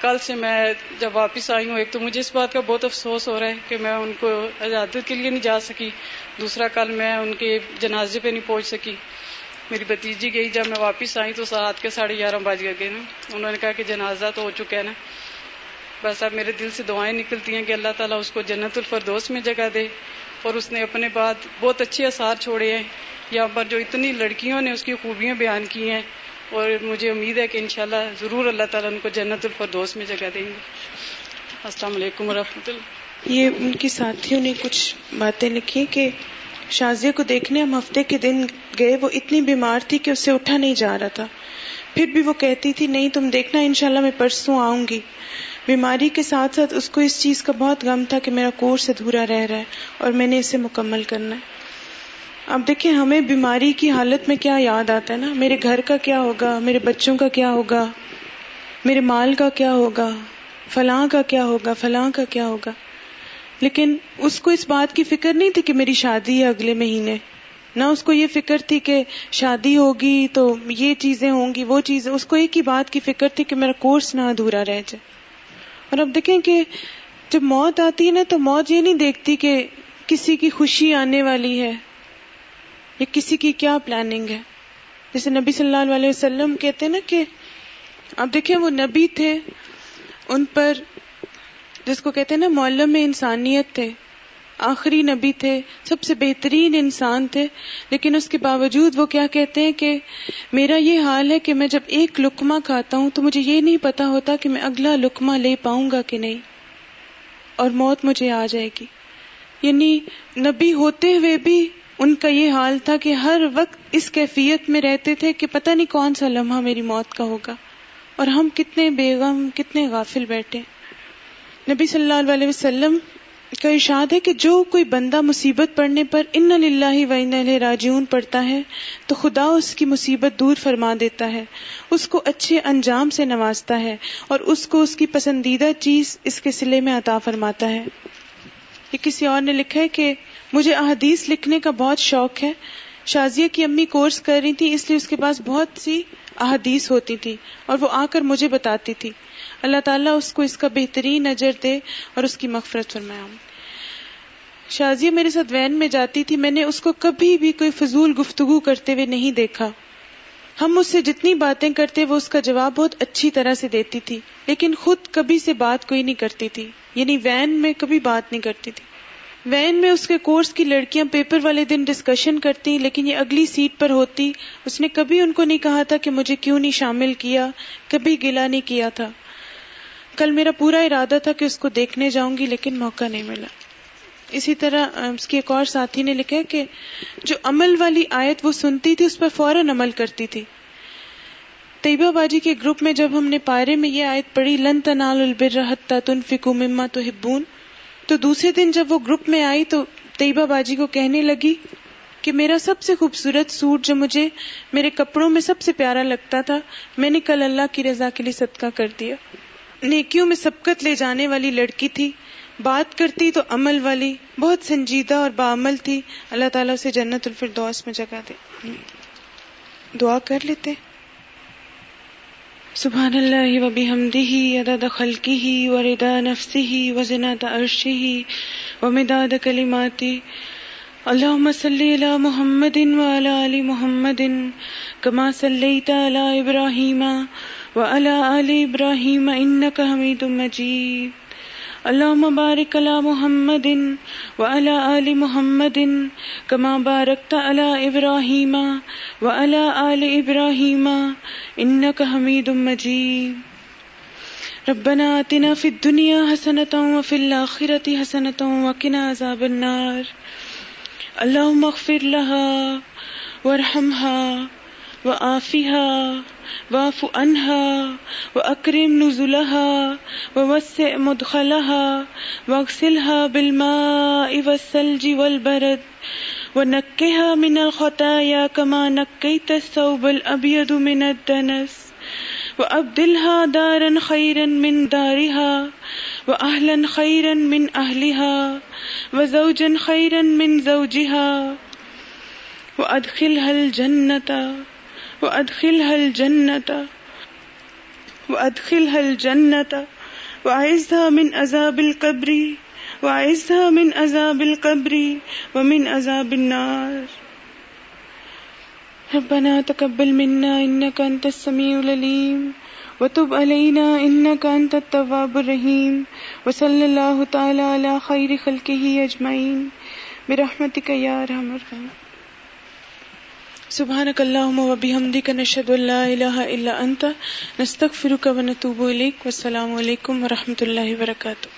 S10: کل سے میں جب واپس آئی ہوں، ایک تو مجھے اس بات کا بہت افسوس ہو رہا ہے کہ میں ان کو عجادت کے لیے نہیں جا سکی۔ دوسرا، کل میں ان کے جنازے پہ نہیں پہنچ سکی۔ میری بتیجی گئی، جب میں واپس آئی تو رات کے ساڑھے گیارہ بج گئے نا۔ انہوں نے کہا کہ جنازہ تو ہو چکا ہے نا۔ بس اب میرے دل سے دعائیں نکلتی ہیں کہ اللہ تعالیٰ اس کو جنت الفردوس میں جگہ دے۔ اور اس نے اپنے بعد بہت اچھے اثار چھوڑے ہیں۔ یہاں پر جو اتنی لڑکیوں نے اس کی خوبیاں بیان کی ہیں اور مجھے امید ہے کہ انشاءاللہ ضرور اللہ تعالیٰ ان کو جنت الفردوس میں جگہ دیں گے۔ السلام علیکم و اللہ۔
S1: یہ ان کی ساتھیوں نے کچھ باتیں لکھی کہ شازیہ کو دیکھنے ہم ہفتے کے دن گئے، وہ اتنی بیمار تھی کہ اس سے اٹھا نہیں جا رہا تھا۔ پھر بھی وہ کہتی تھی، نہیں تم دیکھنا، انشاءاللہ میں پرسوں آؤں گی۔ بیماری کے ساتھ ساتھ اس کو اس چیز کا بہت غم تھا کہ میرا کورس ادھورا رہ رہا ہے اور میں نے اسے مکمل کرنا ہے۔ اب دیکھیں ہمیں بیماری کی حالت میں کیا یاد آتا ہے نا؟ میرے گھر کا کیا ہوگا؟ میرے بچوں کا کیا ہوگا؟ میرے مال کا کیا ہوگا؟ فلاں کا کیا ہوگا؟ فلاں کا کیا ہوگا؟ لیکن اس کو اس بات کی فکر نہیں تھی کہ میری شادی ہے اگلے مہینے۔ نہ اس کو یہ فکر تھی کہ شادی ہوگی تو یہ چیزیں ہوں گی، وہ چیزیں۔ اس کو ایک ہی بات کی فکر تھی کہ میرا کورس نہ ادھورا رہ جائے۔ اور اب دیکھیں کہ جب موت آتی ہے نا تو موت یہ نہیں دیکھتی کہ کسی کی خوشی آنے والی ہے یا کسی کی کیا پلاننگ ہے۔ جیسے نبی صلی اللہ علیہ وسلم کہتے ہیں نا کہ اب دیکھیں وہ نبی تھے، ان پر جس کو کہتے ہیں نا معلم انسانیت تھے۔ آخری نبی تھے، سب سے بہترین انسان تھے، لیکن اس کے باوجود وہ کیا کہتے ہیں کہ میرا یہ حال ہے کہ میں جب ایک لکما کھاتا ہوں تو مجھے یہ نہیں پتا ہوتا کہ میں اگلا لکما لے پاؤں گا کہ نہیں، اور موت مجھے آ جائے گی۔ یعنی نبی ہوتے ہوئے بھی ان کا یہ حال تھا کہ ہر وقت اس کیفیت میں رہتے تھے کہ پتہ نہیں کون سا لمحہ میری موت کا ہوگا، اور ہم کتنے بیگم کتنے غافل بیٹھے۔ نبی صلی اللہ علیہ وسلم کا ارشاد ہے کہ جو کوئی بندہ مصیبت پڑنے پر ان للہ و ان راجعون پڑتا ہے، تو خدا اس کی مصیبت دور فرما دیتا ہے، اس کو اچھے انجام سے نوازتا ہے اور اس کو اس کی پسندیدہ چیز اس کے سلے میں عطا فرماتا ہے۔ یہ کسی اور نے لکھا ہے کہ مجھے احادیث لکھنے کا بہت شوق ہے۔ شازیہ کی امی کورس کر رہی تھی اس لیے اس کے پاس بہت سی احادیث ہوتی تھی اور وہ آ کر مجھے بتاتی تھی۔ اللہ تعالیٰ اس کو اس کا بہترین نظر دے اور اس کی مغفرت فرمایا شازیہ جی، میرے ساتھ وین میں جاتی تھی، میں نے اس کو کبھی بھی کوئی فضول گفتگو کرتے ہوئے نہیں دیکھا۔ ہم اس سے جتنی باتیں کرتے، وہ اس کا جواب بہت اچھی طرح سے دیتی تھی، لیکن خود کبھی سے بات کوئی نہیں کرتی تھی۔ یعنی وین میں کبھی بات نہیں کرتی تھی۔ وین میں اس کے کورس کی لڑکیاں پیپر والے دن ڈسکشن کرتی لیکن یہ اگلی سیٹ پر ہوتی۔ اس نے کبھی ان کو نہیں کہا تھا کہ مجھے کیوں نہیں شامل کیا، کبھی گلا نہیں کیا تھا۔ کل میرا پورا ارادہ تھا کہ اس کو دیکھنے جاؤں گی، لیکن موقع نہیں ملا۔ اسی طرح اس کی ایک اور ساتھی نے لکھا کہ جو عمل والی آیت وہ سنتی تھی، اس پر فوراً عمل کرتی تھی۔ طیبہ باجی کے گروپ میں جب ہم نے پائرے میں یہ آیت پڑھی، لن تنال البر حتى تنفقوا مما تحبون، تو دوسرے دن جب وہ گروپ میں آئی تو طیبہ باجی کو کہنے لگی کہ میرا سب سے خوبصورت سوٹ جو مجھے میرے کپڑوں میں سب سے پیارا لگتا تھا، میں نے کل اللہ کی رضا کے لیے صدقہ کر دیا۔ نیکیوں میں سبقت لے جانے والی لڑکی تھی، بات کرتی تو عمل والی، بہت سنجیدہ اور بعمل تھی۔ اللہ تعالیٰ سے جنت الفردوس میں جگہ دے۔ دعا کر لیتے۔ سبحان اللہ و بحمدہ، عدد خلقہ و ردا نفسہ و زنات عرشہ، و مداد کلماتی اللہم صلی علی محمد و علی محمد، کما صلیت علی ابراہیم۔ و علی آل ابراہیم انکا حمید مجید اللهم بارك على محمد وعلى آل محمد كما باركت على إبراهيم وعلى آل إبراهيم إنك حميد مجيد. ربنا آتنا في الدنيا حسنة وفي الآخرة حسنة وقنا عذاب النار. اللهم اغفر لها وارحمها وآفها واف عنها وأكرم نزلها ووسع مدخلها واغسلها بالماء والثلج والبرد ونكها من الخطايا كما نكيت الثوب الأبيض من الدنس وأبدلها دارا خيرا من دارها وأهلا خيرا من أهلها وزوجا خيرا من زوجها وأدخلها الجنة وأدخلها الجنة وأدخلها الجنة وأعزها من عذاب القبر وأعزها من عذاب القبر ومن عذاب النار. ربنا تقبل منا إنك أنت السميع العليم. وتب علينا إنك أنت التواب الرحيم. وصلى الله تعالى على خير خلقه أجمعين. برحمتك يا أرحم الراحمين. سبحانك اللهم وبحمدك نشهد ان لا اله الا انت نستغفرك ونتوب اليك والسلام علیکم ورحمۃ اللہ وبرکاتہ۔